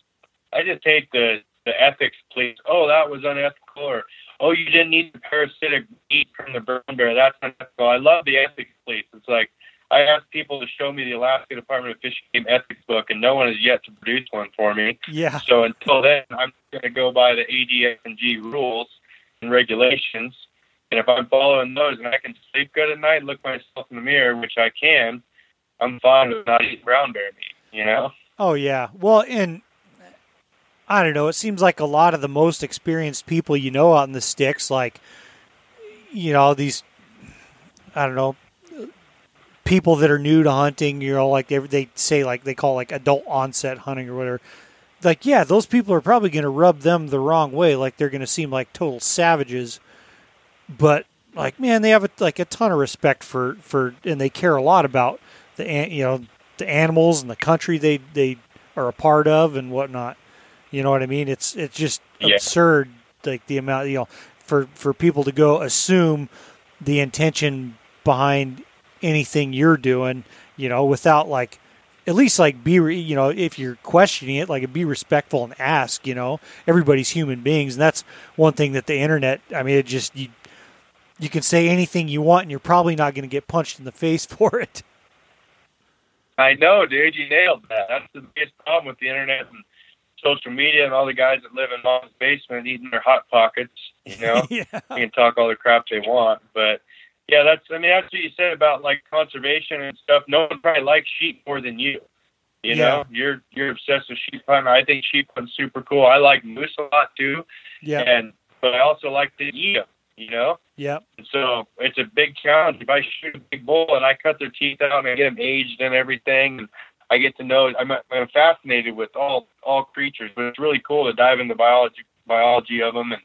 I just hate the the ethics police. Oh, that was unethical, or oh, you didn't eat the parasitic meat from the brown bear. That's unethical. I love the ethics police. It's like I asked people to show me the Alaska Department of Fish and Game ethics book, and no one has yet to produce one for me. yeah, So until then, I'm going to go by the ADF&G rules and regulations. And if I'm following those and I can sleep good at night, look myself in the mirror, which I can, I'm fine with not eating brown bear meat. You know? oh yeah. Well, and I don't know. It seems like a lot of the most experienced people you know out in the sticks, like you know these, I don't know, people that are new to hunting. You know, like they they say like they call like adult onset hunting or whatever. Like yeah, those people are probably going to rub them the wrong way. Like they're going to seem like total savages. But like man they have a, like a ton of respect for for and they care a lot about the you know the animals and the country they they are a part of and whatnot. You know what i mean? It's it's just Yeah. absurd like the amount you know for for people to go assume the intention behind anything you're doing you know without like at least like be re- you know if you're questioning it like be respectful and ask you know? Everybody's human beings and that's one thing that the internet i mean it just you you can say anything you want and you're probably not going to get punched in the face for it I know, dude. You nailed that. That's the biggest problem with the internet and social media and all the guys that live in mom's basement eating their hot pockets. You know? yeah they can talk all the crap they want. But yeah, that's I mean that's what you said about like conservation and stuff. No one probably likes sheep more than you. You Yeah. know, you're you're obsessed with sheep hunting. I think sheep hunting's super cool. I like moose a lot too. yeah And but I also like to eat them. You know. Yeah. So it's a big challenge. If I shoot a big bull and I cut their teeth out and I get them aged and everything, and I get to know. I'm, I'm fascinated with all all creatures, but it's really cool to dive into biology biology of them and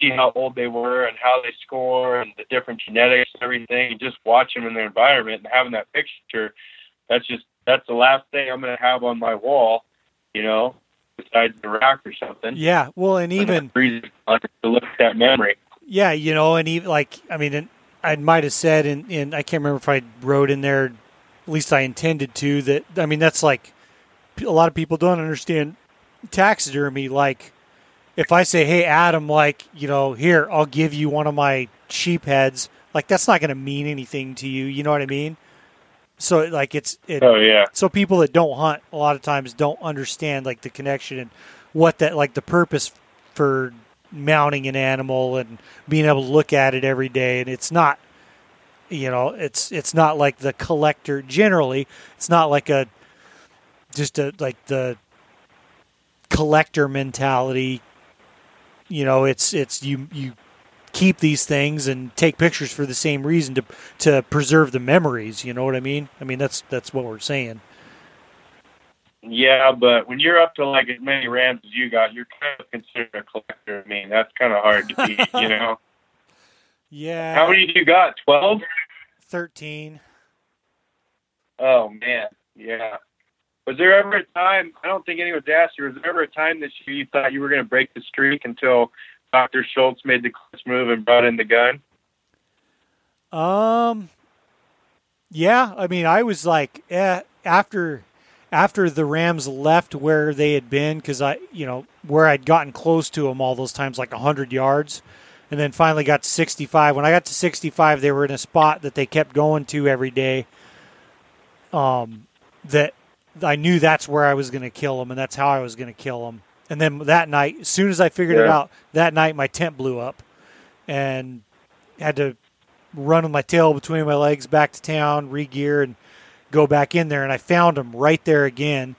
see how old they were and how they score and the different genetics and everything, and just watch them in their environment and having that picture. That's just that's the last thing I'm going to have on my wall, you know, besides the rack or something. Yeah. Well, and even to look at that memory. Yeah, you know, and even like I mean, I might have said in, in I can't remember if I wrote in there, at least I intended to that. I mean, that's like a lot of people don't understand taxidermy. Like, if I say, "Hey, Adam, like you know, here I'll give you one of my sheep heads," like that's not going to mean anything to you. You know what I mean? So like it's it, oh yeah. So people that don't hunt a lot of times don't understand like the connection and what that like the purpose for mounting an animal and being able to look at it every day. And it's not you know it's it's not like the collector generally. It's not like a just a like the collector mentality. You know it's it's you you keep these things and take pictures for the same reason to to preserve the memories. You know what i mean? I mean that's that's what we're saying yeah, but when you're up to like as many rams as you got, you're kind of considered a collector. I mean, that's kind of hard to beat, you know. Yeah. How many do you got? Twelve. Thirteen. Oh man, yeah. Was there ever a time? I don't think anyone's asked you. Was there ever a time this year you thought you were going to break the streak until Doctor Schultz made the clutch move and brought in the gun? Um. Yeah, I mean, I was like, eh, after after the Rams left where they had been, because I, you know, where I'd gotten close to them all those times, like 100 yards, and then finally got to 65. When I got to 65, they were in a spot that they kept going to every day. Um, that I knew that's where I was going to kill them, and that's how I was going to kill them. And then that night, as soon as I figured yeah. it out, that night my tent blew up, and had to run with my tail between my legs back to town, re-gear, and go back in there, and I found him right there again.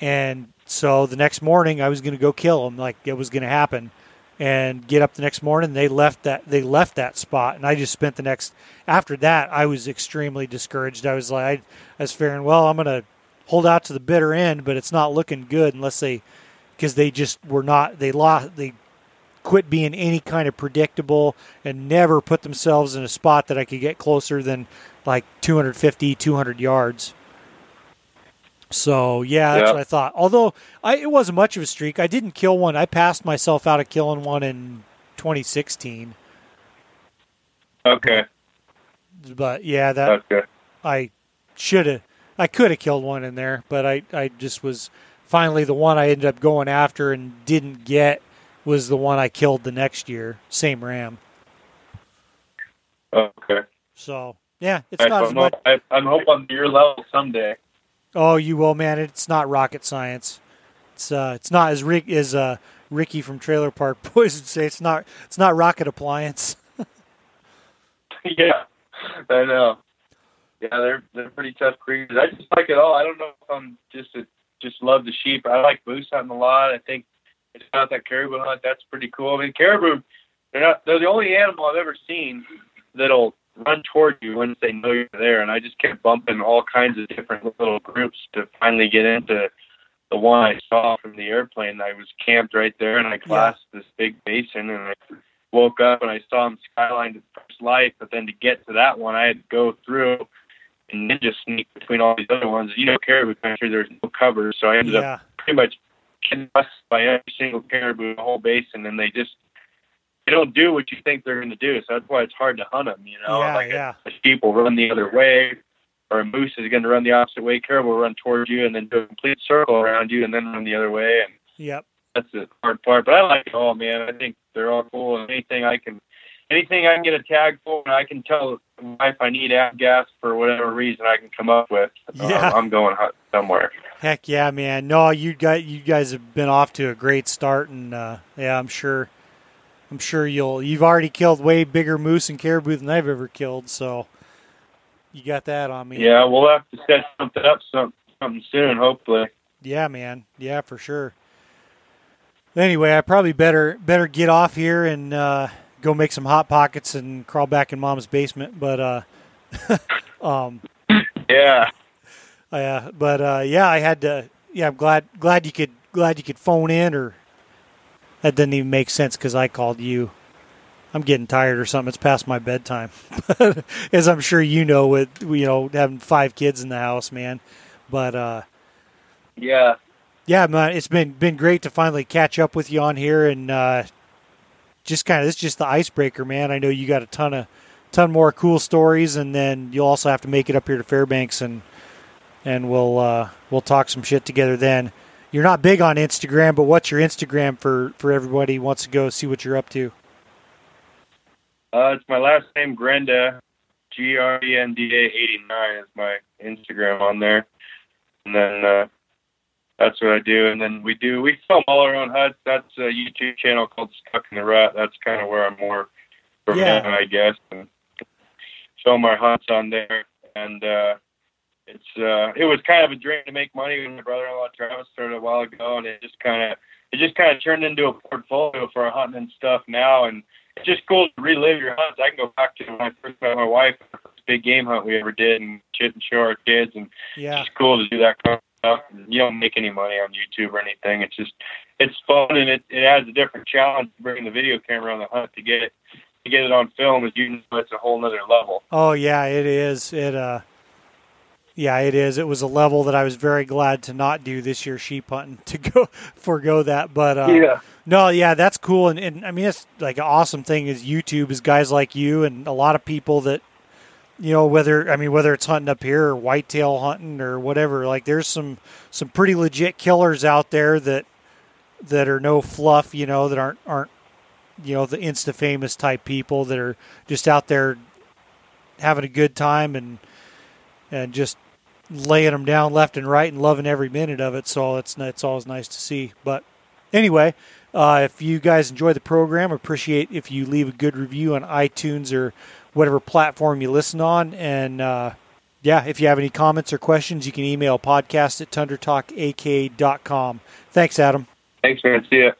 And so the next morning, I was going to go kill him, like it was going to happen. And get up the next morning, they left that they left that spot, and I just spent the next. After that, I was extremely discouraged. I was like, I, I was fearing, well, I'm going to hold out to the bitter end, but it's not looking good unless they, because they just were not. They lost. They quit being any kind of predictable and never put themselves in a spot that I could get closer than like 250, 200 yards. So yeah, that's what I thought. Although I, it wasn't much of a streak. I didn't kill one. I passed myself out of killing one in 2016. Okay. But yeah, that okay. I should have. I could have killed one in there, but I I just was finally the one I ended up going after and didn't get was the one I killed the next year. Same ram. Okay. So yeah, it's I, not as much. I, I'm hoping your level someday. Oh, you will, man. It's not rocket science. It's uh, it's not as Rick as uh, Ricky from Trailer Park Boys would say. It's not. It's not rocket appliance. yeah, I know. Yeah, they're they're pretty tough creatures. I just like it all. I don't know if I'm just a, just love the sheep. I like moose hunting a lot. I think it's not that caribou hunt. That's pretty cool. I mean, caribou, they're not. They're the only animal I've ever seen that'll run toward you once they know you're there. And I just kept bumping all kinds of different little groups to finally get into the one I saw from the airplane. I was camped right there, and I glassed yeah. this big basin, and I woke up and I saw him skyline to first light. But then to get to that one, I had to go through and ninja sneak between all these other ones. You know, caribou country, there's no cover, so I ended yeah. up pretty much getting busted by every single caribou in the whole basin, and they just they don't do what you think they're going to do. So that's why it's hard to hunt them. You know, yeah, like yeah. A, a sheep will run the other way, or a moose is going to run the opposite way. Caribou will run towards you and then do a complete circle around you and then run the other way. And yep, that's the hard part. But I like it all, man. I think they're all cool. And anything I can, anything I can get a tag for, and I can tell my wife I need gas for whatever reason I can come up with. Yeah. I'm going hunt somewhere. Heck yeah, man! No, you guys, you guys have been off to a great start, and uh, yeah, I'm sure I'm sure you'll you've already killed way bigger moose and caribou than I've ever killed, so you got that on me. Yeah, we'll have to set something up some, something soon, hopefully. Yeah, man. Yeah, for sure. Anyway, I probably better better get off here and uh, go make some hot pockets and crawl back in mom's basement. But uh, um, Yeah. uh, but uh, yeah, I had to. Yeah, I'm glad glad you could glad you could phone in, or that didn't even make sense because I called you. I'm getting tired or something. It's past my bedtime, as I'm sure you know with you know having five kids in the house, man. But uh, Yeah. yeah, man, it's been been great to finally catch up with you on here and uh, just kind of it's just the icebreaker, man. I know you got a ton of ton more cool stories, and then you'll also have to make it up here to Fairbanks and and we'll uh, we'll talk some shit together then. You're not big on Instagram, but what's your Instagram for for everybody who wants to go see what you're up to? Uh, it's my last name, Grenda. G R E N D A eighty nine is my Instagram on there, and then uh, that's what I do. And then we do we film all our own huts. That's a YouTube channel called Stuck in the Rut. That's kind of where I'm more from Yeah. I guess, and film our huts on there. And uh, it's uh, it was kind of a dream to make money when my brother-in-law Travis started a while ago, and it just kind of it just kind of turned into a portfolio for our hunting and stuff now. And it's just cool to relive your hunts. I can go back to when I first met my wife, the first big game hunt we ever did, and shit and show our kids, and Yeah, it's cool to do that kind of stuff. You don't make any money on YouTube or anything. It's just it's fun and it, it adds a different challenge to bring the video camera on the hunt to get it to get it on film. As you know, it's a whole nother level. Oh yeah, it is. It uh yeah, it is. It was a level that I was very glad to not do this year sheep hunting to go forego that. But uh no, yeah, that's cool and, and I mean it's like an awesome thing is YouTube is guys like you and a lot of people that you know, whether I mean whether it's hunting up here or whitetail hunting or whatever, like there's some some pretty legit killers out there that that are no fluff, you know, that aren't aren't you know, the insta famous type people that are just out there having a good time and and just laying them down left and right and loving every minute of it. So it's it's always nice to see. But anyway, uh, if you guys enjoy the program, appreciate if you leave a good review on iTunes or whatever platform you listen on. And uh, yeah, if you have any comments or questions, you can email podcast at tundratalkak.com. Thanks, Adam. Thanks, man. See ya.